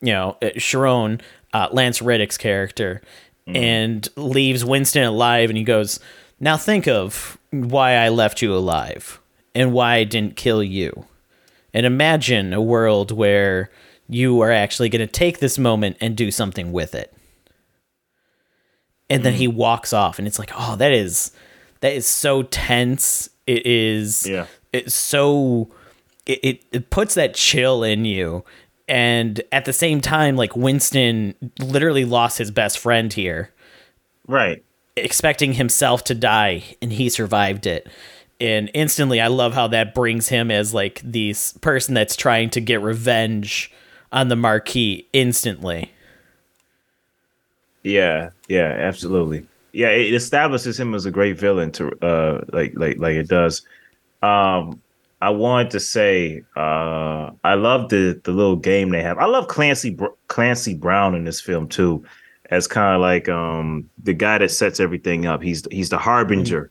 [SPEAKER 2] you know, Sharon, uh, Lance Reddick's character, mm. and leaves Winston alive. And he goes, "Now think of why I left you alive and why I didn't kill you, and imagine a world where." you are actually going to take this moment and do something with it. And then he mm. walks off and it's like, "Oh, that is that is so tense. It is
[SPEAKER 1] Yeah.
[SPEAKER 2] It's so it, it, it puts that chill in you. And at the same time like Winston literally lost his best friend here.
[SPEAKER 1] Right.
[SPEAKER 2] Expecting himself to die and he survived it and instantly i love how that brings him as like this person that's trying to get revenge on the Marquis instantly.
[SPEAKER 1] Yeah, yeah, absolutely. Yeah, it establishes him as a great villain to uh like like like it does. Um I wanted to say uh I love the the little game they have. I love Clancy Clancy Brown in this film too as kind of like um the guy that sets everything up. He's he's the harbinger.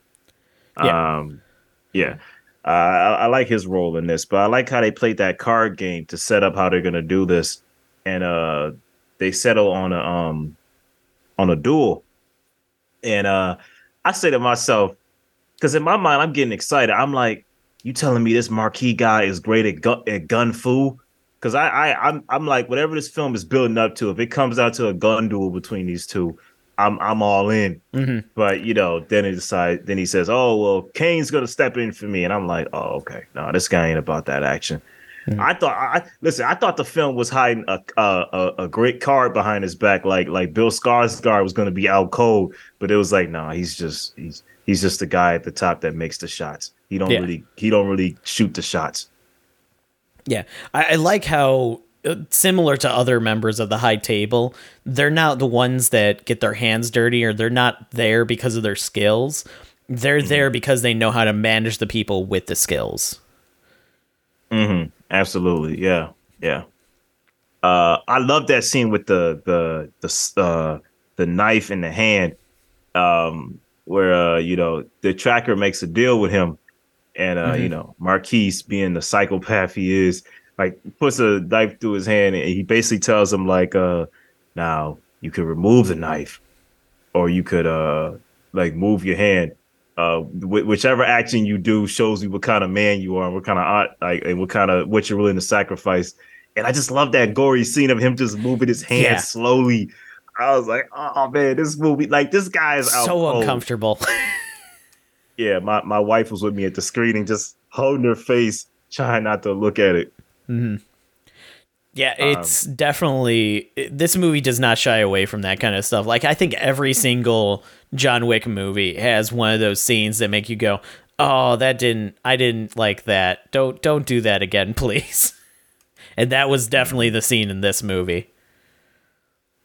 [SPEAKER 1] Yeah. Um yeah. Uh, I, I, like his role in this, but I like how they played that card game to set up how they're gonna do this, and uh, they settle on a um on a duel, and uh, I say to myself, because in my mind I'm getting excited. I'm like, you telling me this Marquis guy is great at gun at gun fu? Because I I I'm I'm like whatever this film is building up to, if it comes out to a gun duel between these two, I'm I'm all in. Mm-hmm. But you know, then he decides. Then he says, "Oh well, Caine's gonna step in for me," and I'm like, "Oh okay, no, this guy ain't about that action." Mm-hmm. I thought, I listen. I thought the film was hiding a, a a great card behind his back, like like Bill Skarsgård was going to be out cold, but it was like, no, nah, he's just he's he's just the guy at the top that makes the shots. He don't yeah. really he don't really shoot the shots.
[SPEAKER 2] Yeah, I, I like how similar to other members of the high table, they're not the ones that get their hands dirty or they're not there because of their skills. They're mm-hmm. there because they know how to manage the people with the skills.
[SPEAKER 1] Mm-hmm. Absolutely. Yeah. Yeah. Uh, I love that scene with the the the uh, the knife in the hand, um, where uh, you know the tracker makes a deal with him, and uh, mm-hmm. you know Marquis, being the psychopath he is, like puts a knife through his hand and he basically tells him like uh now you could remove the knife or you could uh like move your hand uh wh- whichever action you do shows you what kind of man you are and what kind of like and what kind of what you're willing to sacrifice and i just love that gory scene of him just moving his hand yeah. slowly i was like oh man this movie like this guy is
[SPEAKER 2] so
[SPEAKER 1] cold.
[SPEAKER 2] uncomfortable [LAUGHS]
[SPEAKER 1] yeah my, my wife was with me at the screening just holding her face trying not to look at it
[SPEAKER 2] Mm-hmm. Yeah, um, it's um, definitely this movie does not shy away from that kind of stuff. Like I think every single John Wick movie has one of those scenes that make you go, "Oh, that didn't I didn't like that. Don't don't do that again, [LAUGHS] please." and that was definitely the scene in this movie.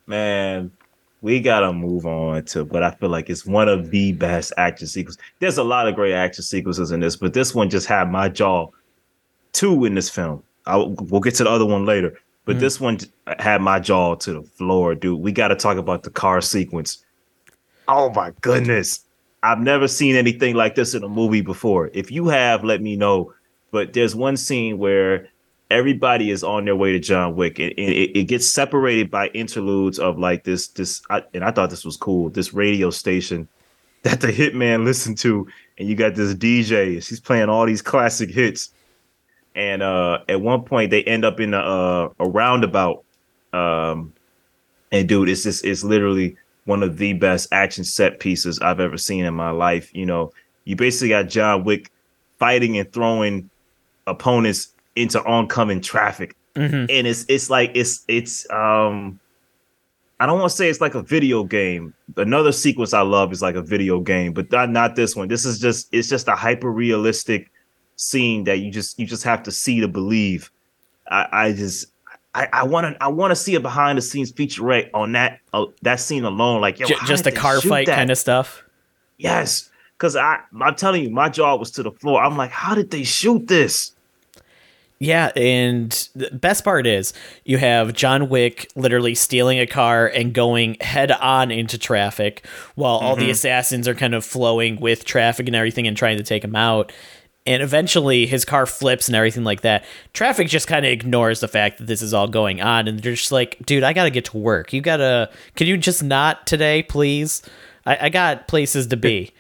[SPEAKER 1] Man, we gotta move on to but I feel like it's one of the best action sequences. There's a lot of great action sequences in this, but this one just had my jaw two in this film. I'll, we'll get to the other one later. But mm-hmm. this one had my jaw to the floor, dude. We got to talk about the car sequence. Oh my goodness. I've never seen anything like this in a movie before. If you have, let me know. But there's one scene where everybody is on their way to John Wick, and it, it gets separated by interludes of like this this. I, and I thought this was cool. This radio station that the hitman listened to, and you got this DJ. She's playing all these classic hits, and uh, at one point they end up in a, uh, a roundabout. Um, and dude, it's just it's literally one of the best action set pieces I've ever seen in my life. You know, you basically got John Wick fighting and throwing opponents into oncoming traffic. Mm-hmm. And it's it's like it's it's um I don't want to say it's like a video game. Another sequence I love is like a video game, but not not this one. This is just it's just a hyper realistic scene that you just you just have to see to believe. I, I just I want to I want to see a behind the scenes featurette on that uh, that scene alone. Like yo,
[SPEAKER 2] J- just a car fight that? kind of stuff.
[SPEAKER 1] Yes, because I I'm telling you, my jaw was to the floor. I'm like, how did they shoot this?
[SPEAKER 2] Yeah, and the best part is you have John Wick literally stealing a car and going head on into traffic while mm-hmm. all the mm-hmm. assassins are kind of flowing with traffic and everything and trying to take him out. And eventually his car flips and everything like that. Traffic just kind of ignores the fact that this is all going on and they're just like, dude, I got to get to work. You got to, can you just not today, please? I, I got places to be.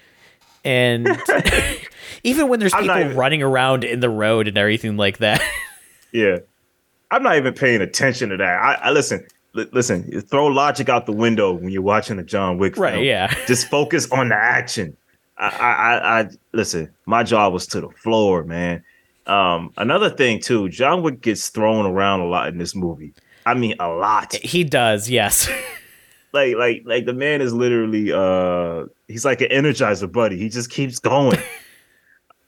[SPEAKER 2] And. [LAUGHS] even when there's I'm people even, running around in the road and everything like that. [LAUGHS]
[SPEAKER 1] yeah, I'm not even paying attention to that. I, I listen. listen, throw logic out the window when you're watching a John Wick film.
[SPEAKER 2] Right, yeah. [LAUGHS]
[SPEAKER 1] Just focus on the action. I, I, I, listen. My jaw was to the floor, man. Um, another thing too, John Wick gets thrown around a lot in this movie. I mean, a lot.
[SPEAKER 2] He does, yes.
[SPEAKER 1] Like, like, like the man is literally, uh, he's like an energizer buddy. He just keeps going. [LAUGHS]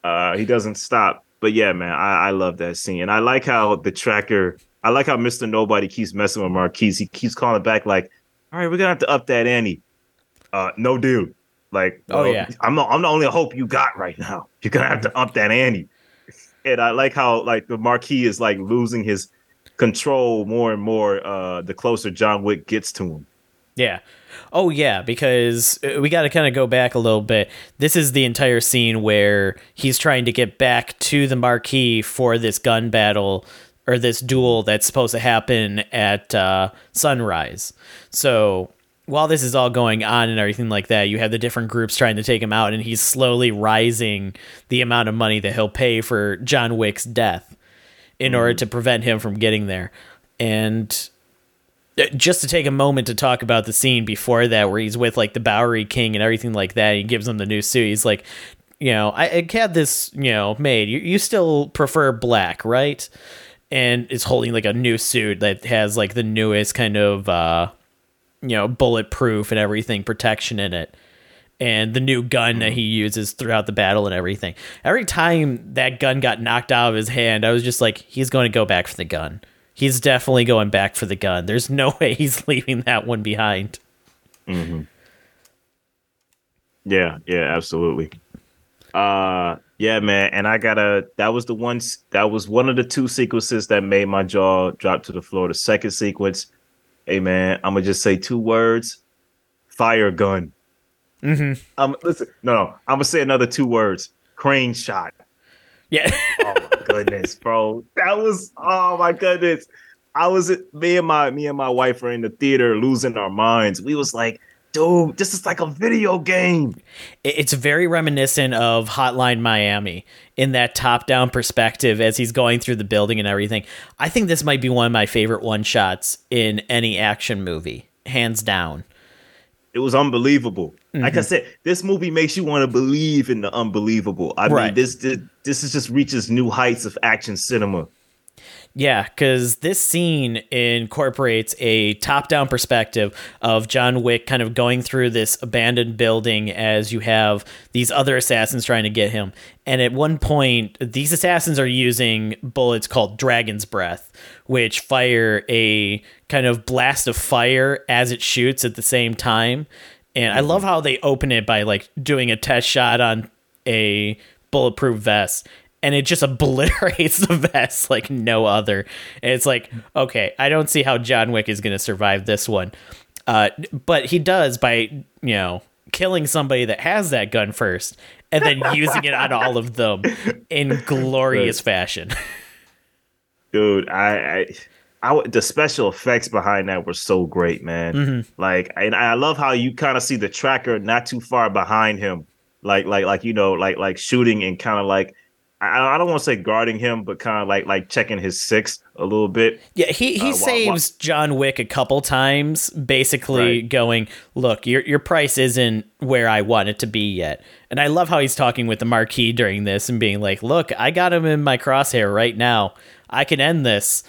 [SPEAKER 1] Uh, he doesn't stop. But yeah, man, I, I love that scene. And I like how the tracker, I like how Mr. Nobody keeps messing with Marquise. He keeps calling back, like, all right, we're gonna have to up that ante. Uh, no dude. Like,
[SPEAKER 2] oh yeah,
[SPEAKER 1] I'm the, I'm the only hope you got right now. You're gonna have to up that ante. And I like how like the Marquis is like losing his control more and more uh the closer John Wick gets to him.
[SPEAKER 2] Yeah. Oh yeah, because uh, we got to kind of go back a little bit. This is the entire scene where he's trying to get back to the Marquis for this gun battle or this duel that's supposed to happen at uh, sunrise. So while this is all going on and everything like that, you have the different groups trying to take him out, and he's slowly rising the amount of money that he'll pay for John Wick's death in mm-hmm. order to prevent him from getting there. And just to take a moment to talk about the scene before that where he's with like the Bowery King and everything like that. He gives him the new suit. He's like, you know, I, I had this, you know, made. You, you still prefer black, right? And is holding like a new suit that has like the newest kind of, uh, you know, bulletproof and everything protection in it. And the new gun that he uses throughout the battle and everything. Every time that gun got knocked out of his hand, I was just like, he's going to go back for the gun he's definitely going back for the gun. There's no [LAUGHS] way he's leaving that one behind.
[SPEAKER 1] Mm-hmm. Yeah, yeah, absolutely. Uh yeah, man, and I gotta that was the one that was one of the two sequences that made my jaw drop to the floor. The second sequence, hey man, I'm gonna just say two words: fire gun.
[SPEAKER 2] Mm-hmm.
[SPEAKER 1] Um, listen, no, no, I'm gonna say another two words: crane shot.
[SPEAKER 2] Yeah. [LAUGHS]
[SPEAKER 1] oh goodness, bro. That was oh my goodness. I was me and my me and my wife were in the theater losing our minds. We was like, dude, this is like a video game.
[SPEAKER 2] It's very reminiscent of Hotline Miami in that top-down perspective as he's going through the building and everything. I think this might be one of my favorite one shots in any action movie, hands down.
[SPEAKER 1] It was unbelievable. Mm-hmm. Like I mm-hmm. said, this movie makes you want to believe in the unbelievable. I right. mean, this, this this is just reaches new heights of action cinema.
[SPEAKER 2] Yeah, because this scene incorporates a top down perspective of John Wick kind of going through this abandoned building as you have these other assassins trying to get him. And at one point, these assassins are using bullets called Dragon's Breath, which fire a kind of blast of fire as it shoots at the same time. And I love how they open it by like doing a test shot on a bulletproof vest and it just [LAUGHS] obliterates the vest like no other. And it's like, okay, I don't see how John Wick is going to survive this one. Uh, but he does by, you know, killing somebody that has that gun first and then [LAUGHS] using it on all of them in glorious fashion. [LAUGHS]
[SPEAKER 1] Dude, I, I I, the special effects behind that were so great, man. Mm-hmm. Like, and I love how you kind of see the tracker not too far behind him, like, like, like you know, like, like shooting and kind of like, I, I don't want to say guarding him, but kind of like, like checking his six a little bit.
[SPEAKER 2] Yeah, he he uh, saves John Wick a couple times, basically right. going, "Look, your your price isn't where I want it to be yet." And I love how he's talking with the Marquis during this and being like, "Look, I got him in my crosshair right now. I can end this."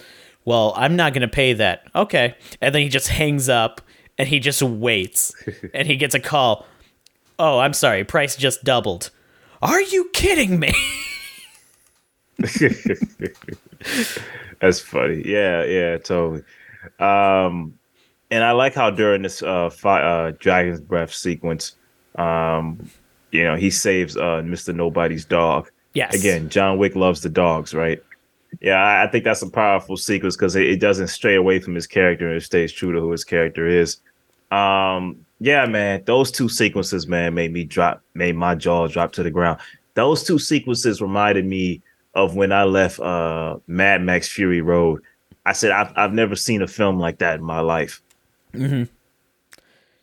[SPEAKER 2] Well, I'm not going to pay that. Okay. And then he just hangs up and he just waits [LAUGHS] and he gets a call. Oh, I'm sorry. Price just doubled. Are you kidding me? [LAUGHS] [LAUGHS]
[SPEAKER 1] That's funny. Yeah, yeah, totally. Um, and I like how during this uh, fi- uh Dragon's Breath sequence, um, you know, he saves uh Mr. Nobody's dog.
[SPEAKER 2] Yes.
[SPEAKER 1] Again, John Wick loves the dogs, right? Yeah, I think that's a powerful sequence because it, it, doesn't stray away from his character and it stays true to who his character is. Um, yeah, man, those two sequences, man, made me drop, made my jaw drop to the ground. Those two sequences reminded me of when I left uh, Mad Max Fury Road. I said I've I've never seen a film like that in my life.
[SPEAKER 2] Mm-hmm.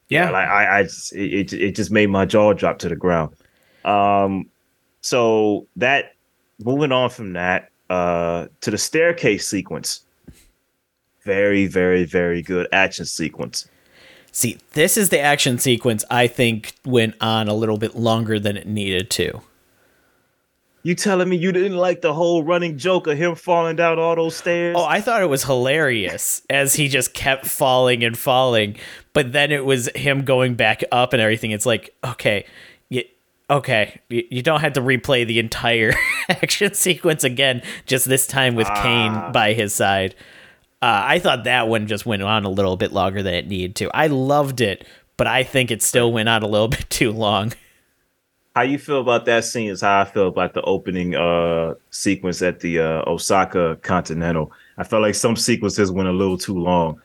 [SPEAKER 1] Yeah. yeah, like I, I just, it, it just made my jaw drop to the ground. Um, so that moving on from that, uh, to the staircase sequence. Very, very, very good action sequence.
[SPEAKER 2] See, this is the action sequence I think went on a little bit longer than it needed to.
[SPEAKER 1] You telling me you didn't like the whole running joke of him falling down all those stairs?
[SPEAKER 2] Oh, I thought it was hilarious as he just kept falling and falling, but then it was him going back up and everything. It's like, okay, okay, you don't have to replay the entire [LAUGHS] action sequence again, just this time with uh, Caine by his side. Uh, I thought that one just went on a little bit longer than it needed to. I loved it, but I think it still went on a little [LAUGHS] bit too long.
[SPEAKER 1] How you feel about that scene is how I feel about the opening uh, sequence at the uh, Osaka Continental. I felt like some sequences went a little too long.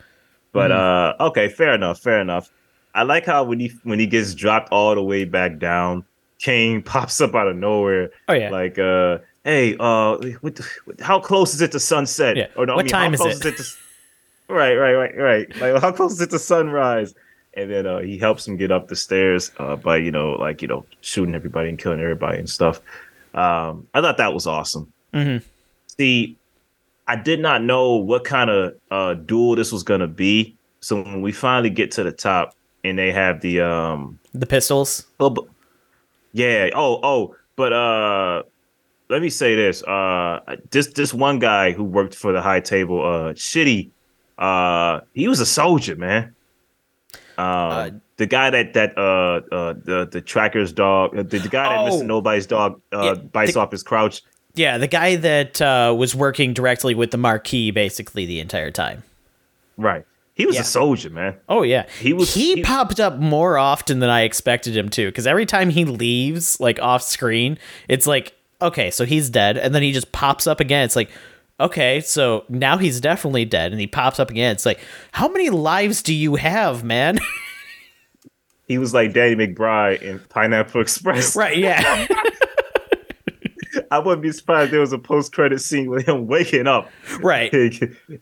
[SPEAKER 1] But mm. okay, fair enough, fair enough. I like how when he when he gets dropped all the way back down, Caine pops up out of nowhere.
[SPEAKER 2] Oh yeah,
[SPEAKER 1] like uh, hey, uh, what, how close is it to sunset?
[SPEAKER 2] Yeah. Or no, what I mean, time is it? is it
[SPEAKER 1] to, right, right, right, right. Like how close is it to sunrise? And then uh, he helps him get up the stairs uh, by you know like you know shooting everybody and killing everybody and stuff. Um, I thought that was awesome.
[SPEAKER 2] Mm-hmm.
[SPEAKER 1] See, I did not know what kind of uh, duel this was gonna be. So when we finally get to the top and they have the um
[SPEAKER 2] the pistols.
[SPEAKER 1] Oh, yeah. Oh, oh, but uh let me say this. Uh this this one guy who worked for the high table, uh shitty, uh he was a soldier, man. Uh, uh the guy that that uh uh the the tracker's dog, uh, the, the guy that oh, Mr. Nobody's dog uh yeah, bites the, off his crouch.
[SPEAKER 2] Yeah, the guy that uh was working directly with the Marquis basically the entire time.
[SPEAKER 1] Right. He was yeah. a soldier, man.
[SPEAKER 2] Oh yeah,
[SPEAKER 1] he was.
[SPEAKER 2] He, he, popped up more often than I expected him to. Because every time he leaves, like off screen, it's like okay, so he's dead, and then he just pops up again. It's like okay, so now he's definitely dead, and he pops up again. It's like how many lives do you have, man? [LAUGHS]
[SPEAKER 1] he was like Danny McBride in Pineapple Express, [LAUGHS]
[SPEAKER 2] right? Yeah. [LAUGHS]
[SPEAKER 1] I wouldn't be surprised there was a post credit scene with him waking up,
[SPEAKER 2] right,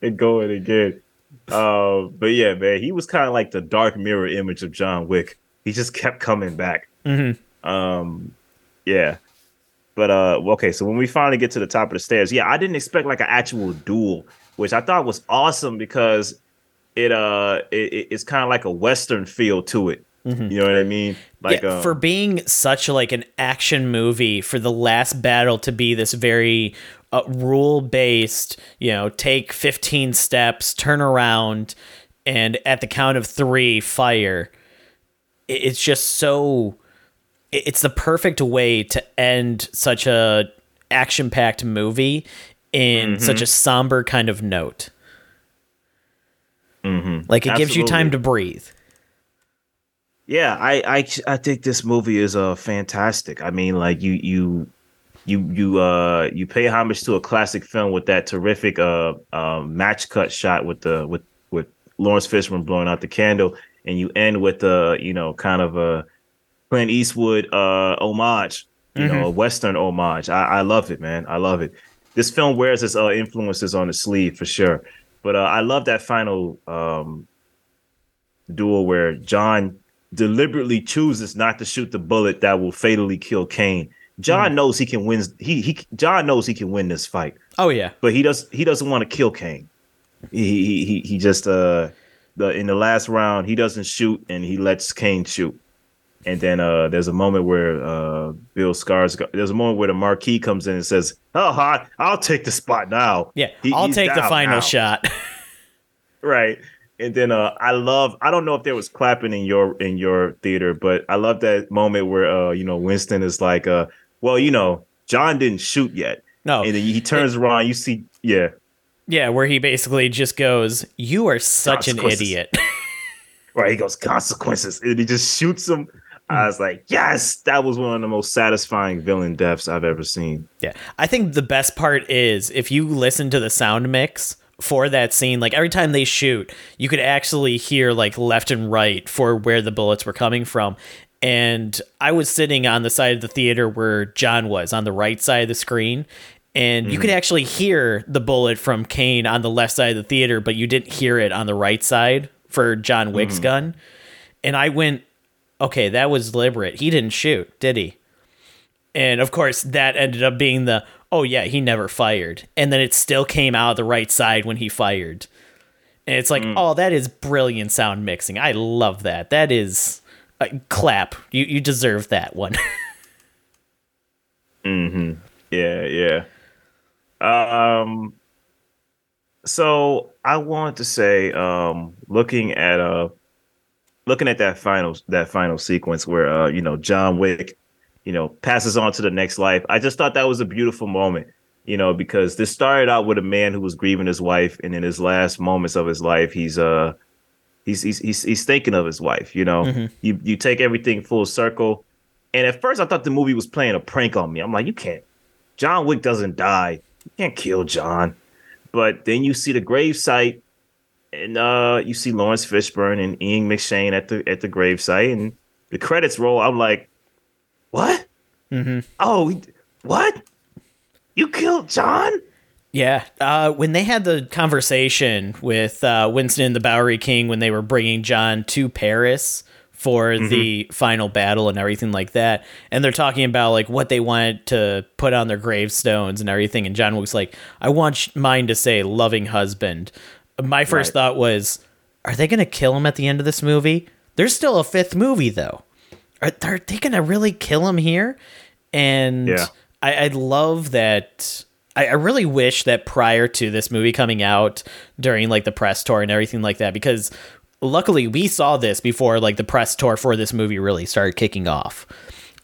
[SPEAKER 1] and going again. Uh, but yeah, man, he was kind of like the dark mirror image of John Wick. He just kept coming back.
[SPEAKER 2] Mm-hmm.
[SPEAKER 1] Um, yeah. But uh, okay, so when we finally get to the top of the stairs, yeah, I didn't expect like an actual duel, which I thought was awesome because it uh, it, it's kind of like a western feel to it. Mm-hmm. You know what I mean?
[SPEAKER 2] Like yeah, um, for being such like an action movie, for the last battle to be this very uh, rule based, you know, take 15 steps, turn around, and at the count of three, fire. It's just so. It's the perfect way to end such a action packed movie in mm-hmm. such a somber kind of note.
[SPEAKER 1] Mm-hmm.
[SPEAKER 2] Like it Absolutely. gives you time to breathe.
[SPEAKER 1] Yeah, I, I I think this movie is uh fantastic. I mean, like you you you you uh you pay homage to a classic film with that terrific uh, uh match cut shot with the with with Laurence Fishburne blowing out the candle, and you end with the you know kind of a Clint Eastwood uh, homage, you
[SPEAKER 2] Mm-hmm.
[SPEAKER 1] know, a Western homage. I, I love it, man. I love it. This film wears its uh, influences on the sleeve for sure. But uh, I love that final um, duel where John deliberately chooses not to shoot the bullet that will fatally kill Caine. John
[SPEAKER 2] Mm.
[SPEAKER 1] knows he can win. He he. John knows he can win this fight
[SPEAKER 2] Oh yeah.
[SPEAKER 1] but he does he doesn't want to kill Caine. He he he, he just uh the in the last round he doesn't shoot and he lets Caine shoot. And then uh there's a moment where uh Bill Scars there's a moment where the Marquis comes in and says, "Oh, hot, I'll take the spot now."
[SPEAKER 2] Yeah.
[SPEAKER 1] He-
[SPEAKER 2] I'll take the final
[SPEAKER 1] now.
[SPEAKER 2] shot. [LAUGHS]
[SPEAKER 1] Right. And then uh I love I don't know if there was clapping in your in your theater, but I love that moment where uh you know Winston is like uh well, you know, John didn't shoot yet.
[SPEAKER 2] no.
[SPEAKER 1] And then he turns around, you see yeah.
[SPEAKER 2] Yeah, where he basically just goes, "You are such an idiot." [LAUGHS]
[SPEAKER 1] Right, he goes consequences, and he just shoots him. I was like, yes, that was one of the most satisfying villain deaths I've ever seen.
[SPEAKER 2] Yeah. I think the best part is if you listen to the sound mix for that scene, like every time they shoot, you could actually hear like left and right for where the bullets were coming from. And I was sitting on the side of the theater where John was on the right side of the screen. And you could mm-hmm. actually hear the bullet from Caine on the left side of the theater, but you didn't hear it on the right side for John Wick's mm-hmm. gun. And I went, okay, that was deliberate. He didn't shoot, did he? And of course, that ended up being the oh yeah, he never fired, and then it still came out of the right side when he fired. And it's like, oh, that is brilliant sound mixing. I love that. That is uh, clap. You you deserve that one. [LAUGHS] Mhm.
[SPEAKER 1] Yeah, yeah. Um, so I wanted to say, um, looking at uh, looking at that final that final sequence where uh, you know, John Wick, you know, passes on to the next life. I just thought that was a beautiful moment. You know, because this started out with a man who was grieving his wife, and in his last moments of his life, he's uh he's he's he's, he's thinking of his wife. You know, you you take everything full circle. And at first, I thought the movie was playing a prank on me. I'm like, you can't. John Wick doesn't die. You can't kill John. But then you see the gravesite, and uh, you see Laurence Fishburne and Ian McShane at the at the gravesite, and the credits roll. I'm like, what? Oh, what? You killed John?
[SPEAKER 2] yeah. Uh, when they had the conversation with uh, Winston and the Bowery King when they were bringing John to Paris for the final battle and everything like that, and they're talking about like what they wanted to put on their gravestones and everything, and John was like, "I want mine to say loving husband." My first
[SPEAKER 1] Right.
[SPEAKER 2] thought was, "Are they going to kill him at the end of this movie?" There's still a fifth movie though. Are, are they going to really kill him here? And
[SPEAKER 1] Yeah.
[SPEAKER 2] I, I love that. I, I really wish that prior to this movie coming out during like the press tour and everything like that, because luckily we saw this before like the press tour for this movie really started kicking off.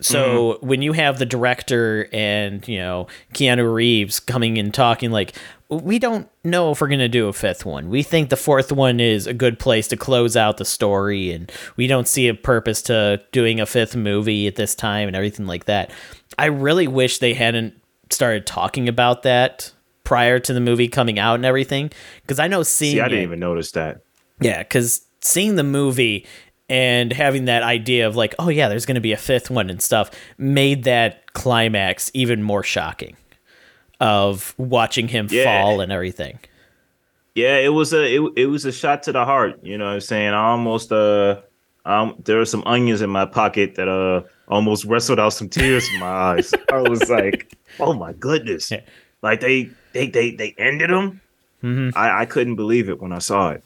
[SPEAKER 2] So mm-hmm. when you have the director and you know Keanu Reeves coming and talking like we don't know if we're going to do a fifth one. We think the fourth one is a good place to close out the story and we don't see a purpose to doing a fifth movie at this time and everything like that. I really wish they hadn't started talking about that prior to the movie coming out and everything because I know seeing
[SPEAKER 1] See, I didn't
[SPEAKER 2] it-
[SPEAKER 1] even notice that.
[SPEAKER 2] yeah, because seeing the movie and having that idea of like, oh yeah, there's going to be a fifth one and stuff, made that climax even more shocking. Of watching him
[SPEAKER 1] Yeah.
[SPEAKER 2] fall and everything.
[SPEAKER 1] Yeah, it was a it, it was a shot to the heart. You know what I'm saying? I almost uh um there were some onions in my pocket that uh almost wrestled out some tears from my eyes. [LAUGHS] I was like, oh my goodness.
[SPEAKER 2] Yeah.
[SPEAKER 1] Like they they they they ended him. I, I couldn't believe it when I saw it.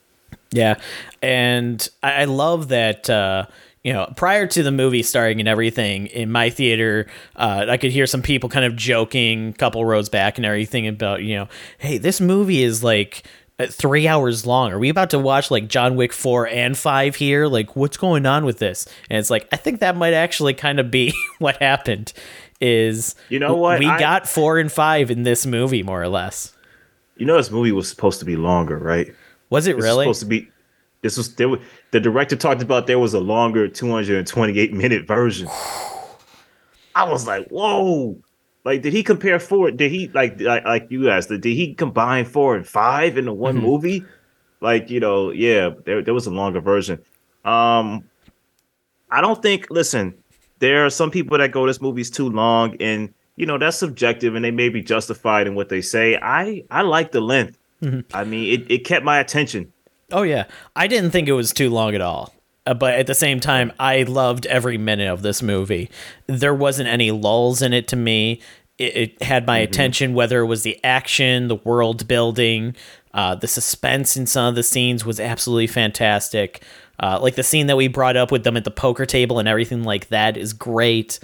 [SPEAKER 2] Yeah, and I, I love that. Uh, you know, prior to the movie starting and everything, in my theater, uh, I could hear some people kind of joking, a couple rows back and everything about, you know, hey, this movie is like uh, three hours long. Are we about to watch like John Wick four and five here? Like, what's going on with this? And it's like, I think that might actually kind of be [LAUGHS] what happened. Is
[SPEAKER 1] You know what?
[SPEAKER 2] we
[SPEAKER 1] I-
[SPEAKER 2] got four and five in this movie, more or less.
[SPEAKER 1] You know this movie was supposed to be longer, right?
[SPEAKER 2] Was it
[SPEAKER 1] This was
[SPEAKER 2] really?
[SPEAKER 1] supposed to be this was there was, the director talked about there was a longer 228 minute version. [SIGHS] I was like, whoa. Like, did he compare four? Did he like like, like you asked? Did he combine four and five into one
[SPEAKER 2] Mm-hmm.
[SPEAKER 1] movie? Like, you know, yeah, there, there was a longer version. Um, I don't think. Listen, there are some people that go this movie's too long and you know that's subjective and they may be justified in what they say i i like the length mm-hmm. i mean it, it kept my attention.
[SPEAKER 2] Oh yeah. I didn't think it was too long at all. Uh, but at the same time i loved every minute of this movie. There wasn't any lulls in it to me. It, it had my mm-hmm. attention whether it was the action the world building uh, the suspense in some of the scenes was absolutely fantastic. Uh, like the scene that we brought up with them at the poker table and everything like that is great.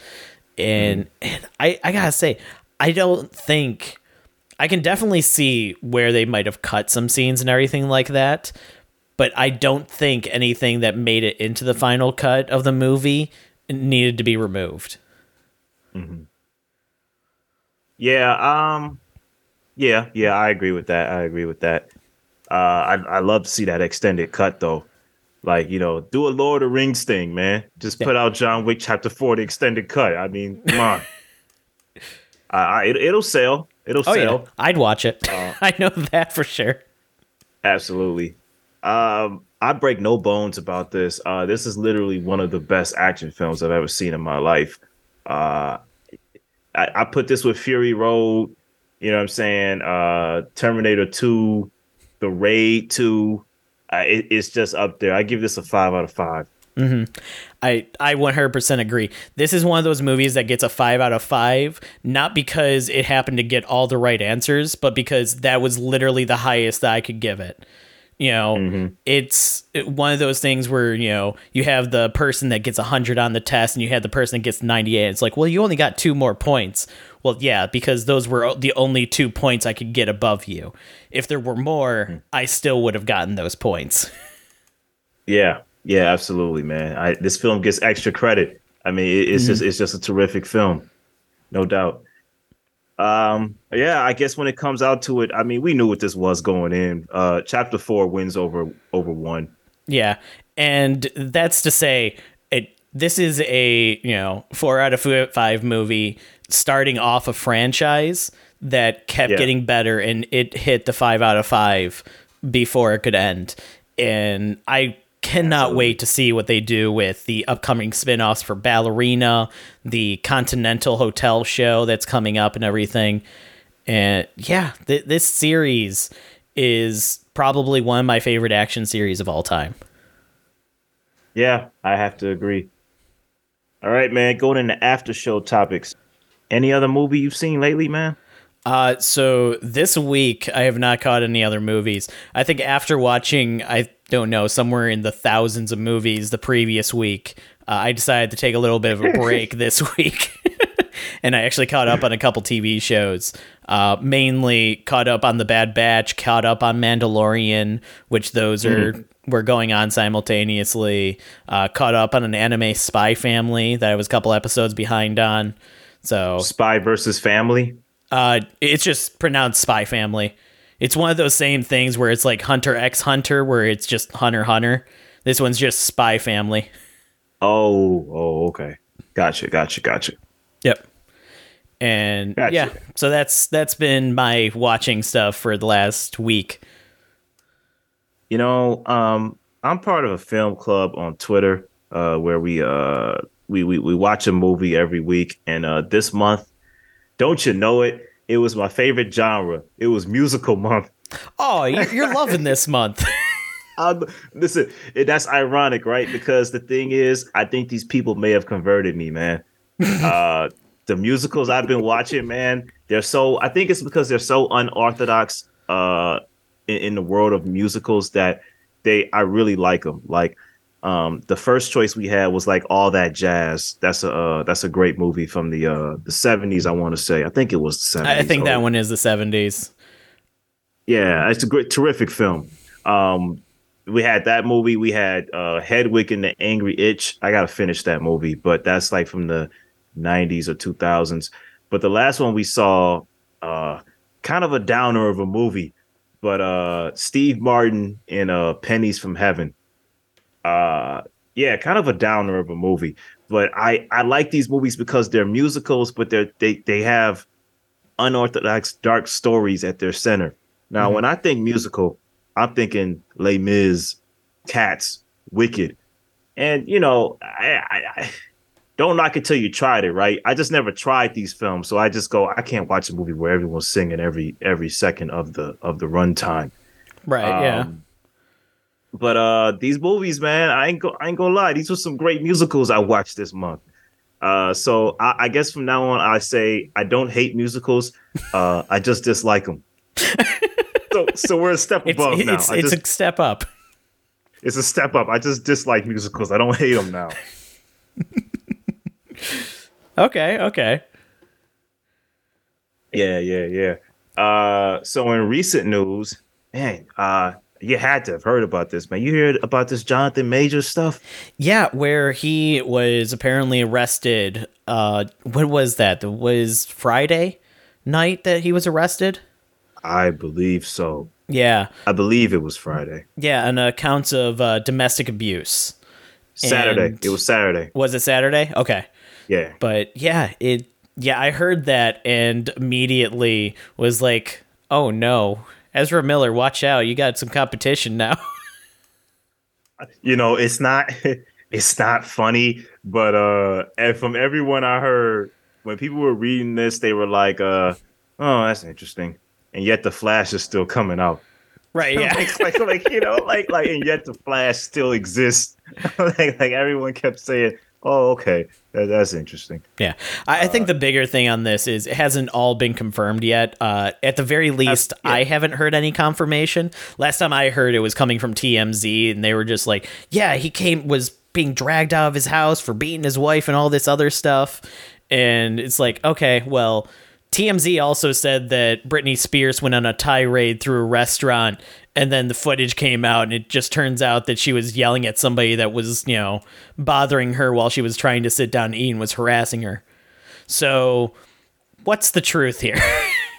[SPEAKER 2] And, mm. and I, I gotta say, I don't think I can definitely see where they might have cut some scenes and everything like that, but I don't think anything that made it into the final cut of the movie needed to be removed.
[SPEAKER 1] Mm-hmm. Yeah, um, yeah, yeah, I agree with that. I agree with that. Uh, I I love to see that extended cut though. Like, you know, do a Lord of the Rings thing, man. Just yeah. put out John Wick Chapter 4, the extended cut. I mean, come on. [LAUGHS] uh, it, will sell. It'll oh, sell. Yeah.
[SPEAKER 2] I'd watch it. Uh, [LAUGHS] I know that for sure.
[SPEAKER 1] Absolutely. Um, I break no bones about this. Uh, this is literally one of the best action films I've ever seen in my life. Uh, I, I put this with Fury Road, you know what I'm saying? Uh, Terminator 2, The Raid 2, uh, it, it's just up there. I give this a five out of 5
[SPEAKER 2] mm-hmm. I I 100% agree. This is one of those movies that gets a five out of five, not because it happened to get all the right answers, but because that was literally the highest that I could give it. You know, mm-hmm. it's one of those things where you know you have the person that gets hundred on the test, and you have the person that gets ninety eight. It's like, well, you only got two more points. Well, yeah, because those were the only two points I could get above you. If there were more, mm-hmm. I still would have gotten those points. [LAUGHS]
[SPEAKER 1] yeah, yeah, absolutely, man. I, this film gets extra credit. I mean, it, it's mm-hmm. just it's just a terrific film, no doubt. Um, yeah, I guess when it comes out to it, I mean, we knew what this was going in. Uh, chapter four wins over over one.
[SPEAKER 2] Yeah, and that's to say, it. This is a you know four out of five movie starting off a franchise that kept yeah. getting better, and it hit the five out of five before it could end. And I cannot Absolutely. wait to see what they do with the upcoming spin-offs for Ballerina, the Continental Hotel show that's coming up and everything. And yeah, th- this series is probably one of my favorite action series of all time.
[SPEAKER 1] Yeah, I have to agree. All right, man, going into after show topics. Any other movie you've seen lately, man?
[SPEAKER 2] Uh, so this week I have not caught any other movies. I think after watching, I don't know, somewhere in the thousands of movies the previous week, uh, I decided to take a little bit of a [LAUGHS] break this week. [LAUGHS] and I actually caught up on a couple TV shows. Uh, mainly caught up on The Bad Batch, caught up on Mandalorian, which those mm-hmm. are were going on simultaneously. Uh, caught up on an anime Spy Family that I was a couple episodes behind on. So
[SPEAKER 1] Spy versus Family.
[SPEAKER 2] Uh, it's just pronounced Spy Family. It's one of those same things where it's like Hunter X Hunter, where it's just Hunter Hunter. This one's just Spy Family.
[SPEAKER 1] Oh, oh, okay. Gotcha, gotcha, gotcha.
[SPEAKER 2] Yep. And gotcha. yeah, so that's that's been my watching stuff for the last week.
[SPEAKER 1] You know, um, I'm part of a film club on Twitter uh, where we uh, we, we we watch a movie every week, and uh, this month, don't you know it? It was my favorite genre. It was musical month.
[SPEAKER 2] Oh, you're loving this month. [LAUGHS]
[SPEAKER 1] um, listen, that's ironic, right? Because the thing is, I think these people may have converted me, man. uh, the musicals I've been watching, man, they're so. I think it's because they're so unorthodox uh, in, in the world of musicals that they. I really like them. Like um, the first choice we had was like all that jazz. That's a uh, that's a great movie from the uh, the seventies. I want to say. I think it was the seventies.
[SPEAKER 2] I think that one is the seventies.
[SPEAKER 1] Yeah, it's a great, terrific film. Um, we had that movie. We had uh, Hedwig and the Angry Inch. I gotta finish that movie, but that's like from the '90s or 2000s. But the last one we saw, uh, kind of a downer of a movie, but uh, Steve Martin in uh, Pennies from Heaven uh yeah, kind of a downer of a movie. But I I like these movies because they're musicals, but they're they they have unorthodox dark stories at their center. Now, mm-hmm. when I think musical, I'm thinking Les Mis, Cats, Wicked, and you know, I, I, don't knock it till you tried it, right? I just never tried these films, so I just go, I can't watch a movie where everyone's singing every every second of the of the runtime.
[SPEAKER 2] Right. Um, yeah.
[SPEAKER 1] But uh, these movies, man, I ain't go, I ain't gonna lie. These were some great musicals I watched this month. Uh, so I, I guess from now on, I say I don't hate musicals. Uh, I just dislike them. [LAUGHS] so, so we're a step above
[SPEAKER 2] it's,
[SPEAKER 1] now.
[SPEAKER 2] It's, it's
[SPEAKER 1] just,
[SPEAKER 2] a step up.
[SPEAKER 1] It's a step up. I just dislike musicals. I don't hate them now. [LAUGHS]
[SPEAKER 2] okay. Okay.
[SPEAKER 1] Yeah. Yeah. Yeah. Uh, so in recent news, man, uh, you had to have heard about this, man. You heard about this Jonathan Major stuff?
[SPEAKER 2] Yeah, where he was apparently arrested. Uh, what was that? It was Friday night that he was arrested.
[SPEAKER 1] I believe so.
[SPEAKER 2] Yeah,
[SPEAKER 1] I believe it was Friday.
[SPEAKER 2] Yeah, on accounts of uh, domestic abuse.
[SPEAKER 1] Saturday. And it was Saturday.
[SPEAKER 2] Was it Saturday? Okay.
[SPEAKER 1] Yeah.
[SPEAKER 2] But yeah, it. Yeah, I heard that and immediately was like, "Oh no, Ezra Miller, watch out! You got some competition now." [LAUGHS]
[SPEAKER 1] you know, it's not [LAUGHS] it's not funny, but uh, and from everyone I heard, when people were reading this, they were like, uh, "Oh, that's interesting," and yet the Flash is still coming out.
[SPEAKER 2] Right. [LAUGHS] Yeah.
[SPEAKER 1] like, like, like, you know, like, like, and yet the Flash still exists. like, like everyone kept saying, "Oh, okay, that, that's interesting."
[SPEAKER 2] Yeah, I, I think uh, the bigger thing on this is it hasn't all been confirmed yet. Uh, at the very least, yeah. I haven't heard any confirmation. Last time I heard, it was coming from TMZ, and they were just like, "Yeah, he came was being dragged out of his house for beating his wife and all this other stuff," and it's like, okay, well TMZ also said that Britney Spears went on a tirade through a restaurant and then the footage came out and it just turns out that she was yelling at somebody that was, you know, bothering her while she was trying to sit down and eat and was harassing her. So, what's the truth here?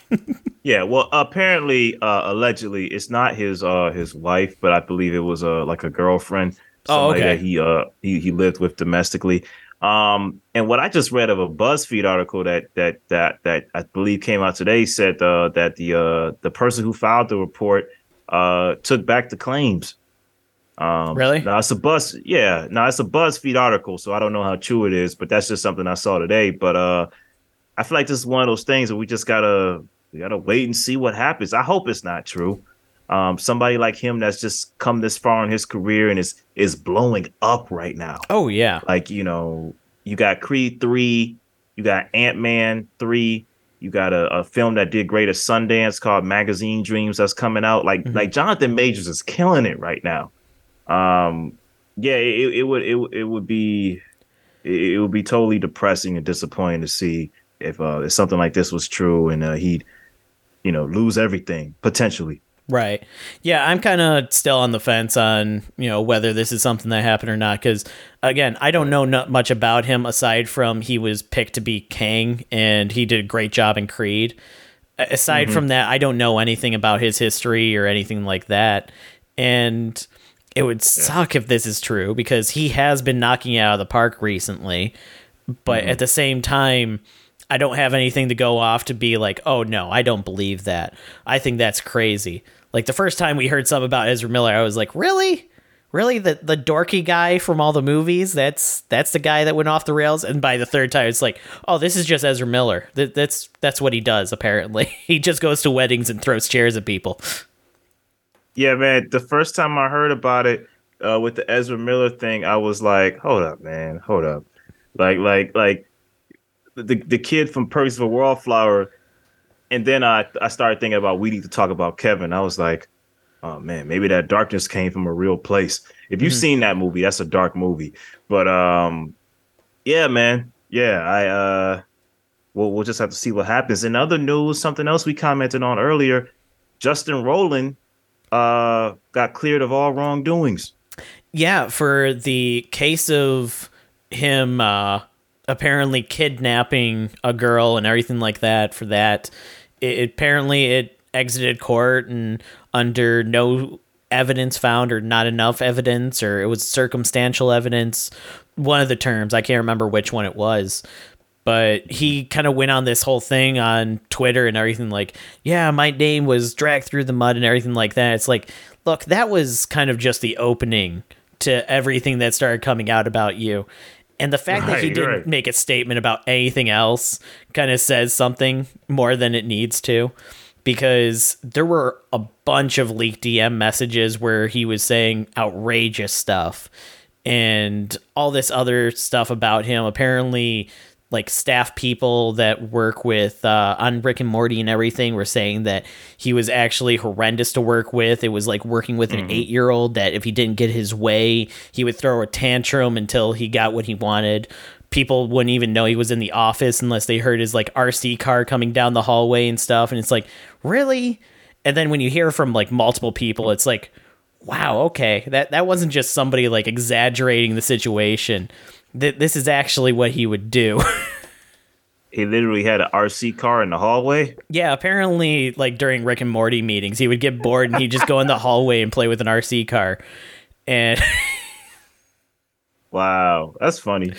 [SPEAKER 2] [LAUGHS]
[SPEAKER 1] yeah, well, apparently uh allegedly it's not his uh his wife, but I believe it was uh like a girlfriend
[SPEAKER 2] oh, okay.
[SPEAKER 1] that he uh he, he lived with domestically. Um, and what I just read of a BuzzFeed article that that that that I believe came out today said uh, that the uh, the person who filed the report uh, took back the claims.
[SPEAKER 2] Um, really?
[SPEAKER 1] Now it's a buzz. Yeah, now it's a BuzzFeed article, so I don't know how true it is, but that's just something I saw today. But uh, I feel like this is one of those things that we just gotta we gotta wait and see what happens. I hope it's not true. Um, somebody like him that's just come this far in his career and is is blowing up right now.
[SPEAKER 2] Oh yeah,
[SPEAKER 1] like you know, you got Creed three, you got Ant Man three, you got a, a, film that did great at Sundance called Magazine Dreams that's coming out. Like mm-hmm. like Jonathan Majors is killing it right now. Um, yeah, it, it would it, it would be it, would be totally depressing and disappointing to see if uh, if something like this was true and uh, he'd you know lose everything potentially.
[SPEAKER 2] Right. Yeah, I'm kind of still on the fence on, you know, whether this is something that happened or not cuz again, I don't know not much about him aside from he was picked to be Kang and he did a great job in Creed. Aside mm-hmm. from that, I don't know anything about his history or anything like that. And it would suck if this is true because he has been knocking out of the park recently. But mm-hmm. at the same time, I don't have anything to go off to be like, oh no, I don't believe that. I think that's crazy. Like the first time we heard something about Ezra Miller, I was like, really? Really? The the dorky guy from all the movies? That's that's the guy that went off the rails. And by the third time, it's like, oh, this is just Ezra Miller. That, that's that's what he does. Apparently, [LAUGHS] he just goes to weddings and throws chairs at people.
[SPEAKER 1] Yeah, man. The first time I heard about it uh, with the Ezra Miller thing, I was like, hold up, man, hold up. Like, like, like the the kid from Perks of a Wallflower and then I I started thinking about we need to talk about Kevin. I was like, oh man, maybe that darkness came from a real place. If you've mm-hmm. seen that movie, that's a dark movie. But um, yeah, man, yeah, I uh, we'll we'll just have to see what happens. In other news, something else we commented on earlier, Justin Roiland uh got cleared of all wrongdoings.
[SPEAKER 2] Yeah, for the case of him uh apparently kidnapping a girl and everything like that for that it, apparently it exited court and under no evidence found or not enough evidence or it was circumstantial evidence one of the terms i can't remember which one it was but he kind of went on this whole thing on twitter and everything like yeah my name was dragged through the mud and everything like that. It's like look that was kind of just the opening to everything that started coming out about you And the fact that he didn't
[SPEAKER 1] right.
[SPEAKER 2] make a statement about anything else kind of says something more than it needs to. Because there were a bunch of leaked DM messages where he was saying outrageous stuff and all this other stuff about him. Apparently, like staff people that work with uh, on Rick and Morty and everything were saying that he was actually horrendous to work with. It was like working with an eight year old that if he didn't get his way, he would throw a tantrum until he got what he wanted. People wouldn't even know he was in the office unless they heard his like RC car coming down the hallway and stuff. And it's like, really? And then when you hear from like multiple people, it's like, wow, okay, that that wasn't just somebody like exaggerating the situation. Th- this is actually what he would do. [LAUGHS]
[SPEAKER 1] He literally had an RC car in the hallway.
[SPEAKER 2] yeah, apparently, like during Rick and Morty meetings, he would get bored and he'd just go in the [LAUGHS] hallway and play with an RC car. And [LAUGHS]
[SPEAKER 1] Wow, that's funny.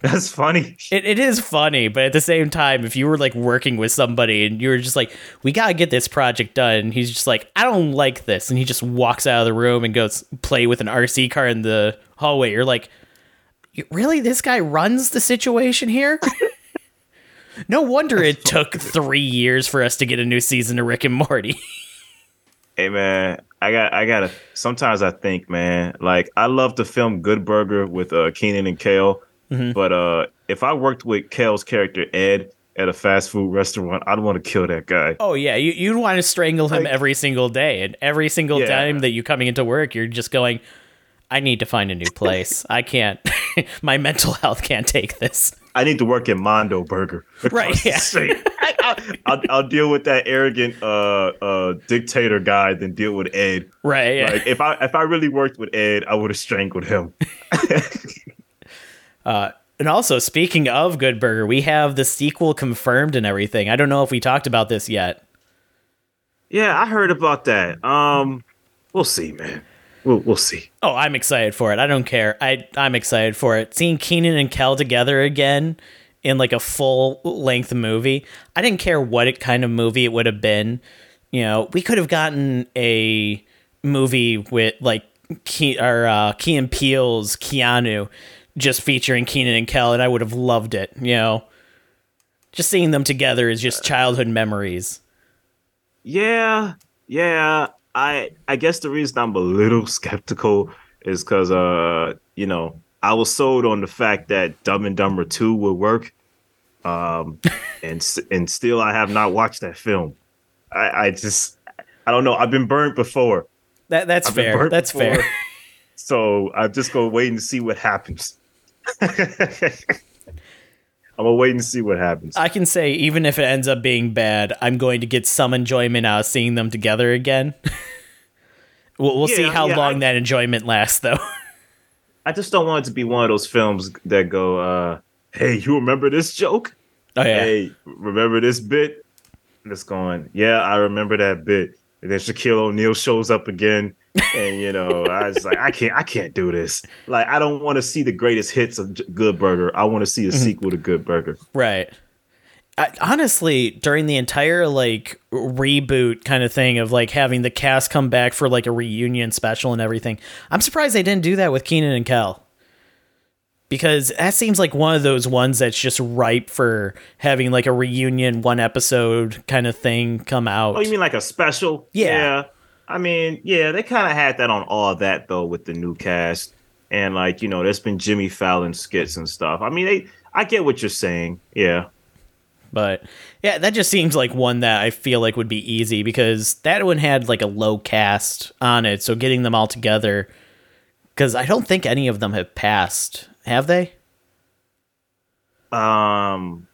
[SPEAKER 1] That's funny.
[SPEAKER 2] it, it is funny, but at the same time, if you were like working with somebody and you were just like, we gotta get this project done, and he's just like, I don't like this, and he just walks out of the room and goes play with an RC car in the hallway, you're like, "You- really? This guy runs the situation here? [LAUGHS] no wonder it took three years for us to get a new season of Rick and Morty. [LAUGHS]
[SPEAKER 1] Hey man, I got I gotta sometimes I think, man, like I love to film Good Burger with uh Keenan and Kel. But uh if I worked with Kel's character Ed at a fast food restaurant, I'd want to kill that guy.
[SPEAKER 2] Oh yeah, you you'd want to strangle him
[SPEAKER 1] Like-
[SPEAKER 2] every single day, and every single
[SPEAKER 1] Yeah.
[SPEAKER 2] time that you coming into work, you're just going, "I need to find a new place. [LAUGHS] I can't. [LAUGHS] my mental health can't take this."
[SPEAKER 1] I need to work at Mondo Burger. [LAUGHS]
[SPEAKER 2] Right, yeah.
[SPEAKER 1] I'll, I'll deal with that arrogant uh uh dictator guy than deal with Ed.
[SPEAKER 2] Right? Yeah.
[SPEAKER 1] Like if I if I really worked with Ed, I would have strangled him.
[SPEAKER 2] and also, speaking of Good Burger, we have the sequel confirmed and everything. I don't know if we talked about this yet.
[SPEAKER 1] Yeah, I heard about that. Um, we'll see, man. We'll we'll see.
[SPEAKER 2] Oh, I'm excited for it. I don't care. I I'm excited for it. Seeing Keenan and Kel together again in like a full length movie. I didn't care what it kind of movie it would have been. You know, we could have gotten a movie with like Ke- or uh, Key and Peele's Keanu just featuring Keenan and Kel, and I would have loved it. You know, just seeing them together is just childhood memories.
[SPEAKER 1] Yeah, yeah. I I guess the reason I'm a little skeptical is because uh you know I was sold on the fact that Dumb and Dumber Two would work, um, [LAUGHS] and and still I have not watched that film. I I just I don't know. I've been burnt before,
[SPEAKER 2] That that's
[SPEAKER 1] I've
[SPEAKER 2] fair. That's
[SPEAKER 1] before.
[SPEAKER 2] fair.
[SPEAKER 1] so I'm just gonna wait and see what happens. [LAUGHS] I'm gonna wait and see what happens.
[SPEAKER 2] I can say even if it ends up being bad, I'm going to get some enjoyment out of seeing them together again. [LAUGHS] we'll we'll see how
[SPEAKER 1] yeah,
[SPEAKER 2] long
[SPEAKER 1] I-
[SPEAKER 2] that enjoyment lasts, though. [LAUGHS]
[SPEAKER 1] I just don't want it to be one of those films that go, uh, "Hey, you remember this joke?
[SPEAKER 2] oh yeah,
[SPEAKER 1] Hey, remember this bit?" And it's going, "Yeah, I remember that bit." And then Shaquille O'Neal shows up again, and you know, I was like, "I can't, I can't do this." Like, I don't want to see the greatest hits of Good Burger. I want to see a mm-hmm. sequel to Good Burger.
[SPEAKER 2] right. I, honestly, during the entire like reboot kind of thing of like having the cast come back for like a reunion special and everything, I'm surprised they didn't do that with Keenan and Kel. Because that seems like one of those ones that's just ripe for having like a reunion one episode kind of thing come out.
[SPEAKER 1] Oh, you mean like a special?
[SPEAKER 2] Yeah.
[SPEAKER 1] I mean, yeah, they kind of had that on all that though with the new cast, and like you know, there's been Jimmy Fallon skits and stuff. I mean, they, I get what you're saying. Yeah.
[SPEAKER 2] But yeah, that just seems like one that I feel like would be easy because that one had like a low cast on it. So getting them all together, because I don't think any of them have passed, have they?
[SPEAKER 1] Um,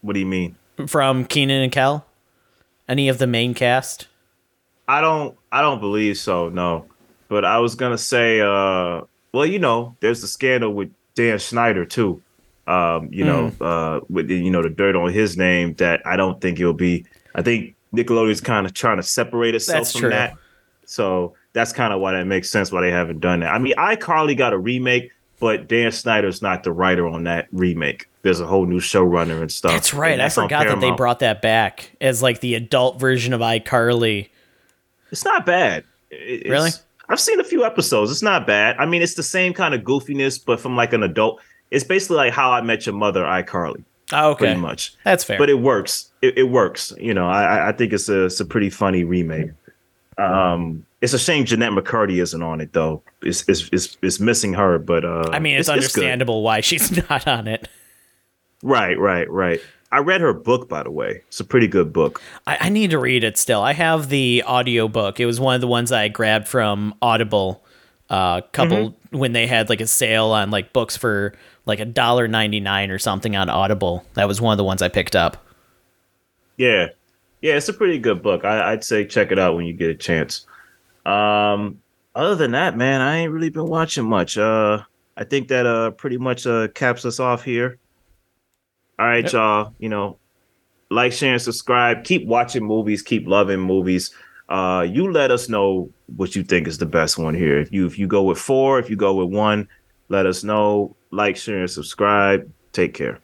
[SPEAKER 1] what do you mean?
[SPEAKER 2] From Keenan and Kel? Any of the main cast?
[SPEAKER 1] I don't, I don't believe so. No, but I was gonna say, uh, well, you know, there's the scandal with Dan Schneider too. Um, you know, uh, with the, you know the dirt on his name that I don't think it'll be. I think Nickelodeon's kind of trying to separate itself
[SPEAKER 2] That's
[SPEAKER 1] from
[SPEAKER 2] true.
[SPEAKER 1] that. So that's kind of why that makes sense why they haven't done that. I mean, iCarly got a remake, but Dan Schneider's not the writer on that remake. There's a whole new showrunner and stuff.
[SPEAKER 2] That's right.
[SPEAKER 1] and
[SPEAKER 2] I
[SPEAKER 1] that's on
[SPEAKER 2] forgot that they brought that back as like the adult version of iCarly.
[SPEAKER 1] It's not bad. It's-
[SPEAKER 2] Really?
[SPEAKER 1] I've seen a few episodes. It's not bad. I mean, it's the same kind of goofiness, but from like an adult. it's basically like How I Met Your Mother, iCarly.
[SPEAKER 2] Oh, okay.
[SPEAKER 1] Pretty much.
[SPEAKER 2] That's fair.
[SPEAKER 1] But it works. It, it works. You know, I I think it's a it's a pretty funny remake. Um, it's a shame Jennette McCurdy isn't on it though. It's it's it's, it's missing her, but uh,
[SPEAKER 2] I mean, it's, it's understandable
[SPEAKER 1] it's
[SPEAKER 2] why she's [LAUGHS] not on it.
[SPEAKER 1] Right, right, right. I read her book, by the way. It's a pretty good book.
[SPEAKER 2] I, I need to read it still. I have the audio book. It was one of the ones I grabbed from Audible. A uh, couple mm-hmm. when they had like a sale on like books for like a dollar ninety nine or something on Audible. That was one of the ones I picked up.
[SPEAKER 1] Yeah, yeah, it's a pretty good book. I, would say check it out when you get a chance. Um, other than that, man, I ain't really been watching much. Uh, I think that uh pretty much uh caps us off here. All right, yep. y'all. You know, like, share, and subscribe. Keep watching movies. Keep loving movies. Uh, you let us know what you think is the best one here. If you if you go with four, if you go with one, let us know. Like, share, and subscribe. Take care.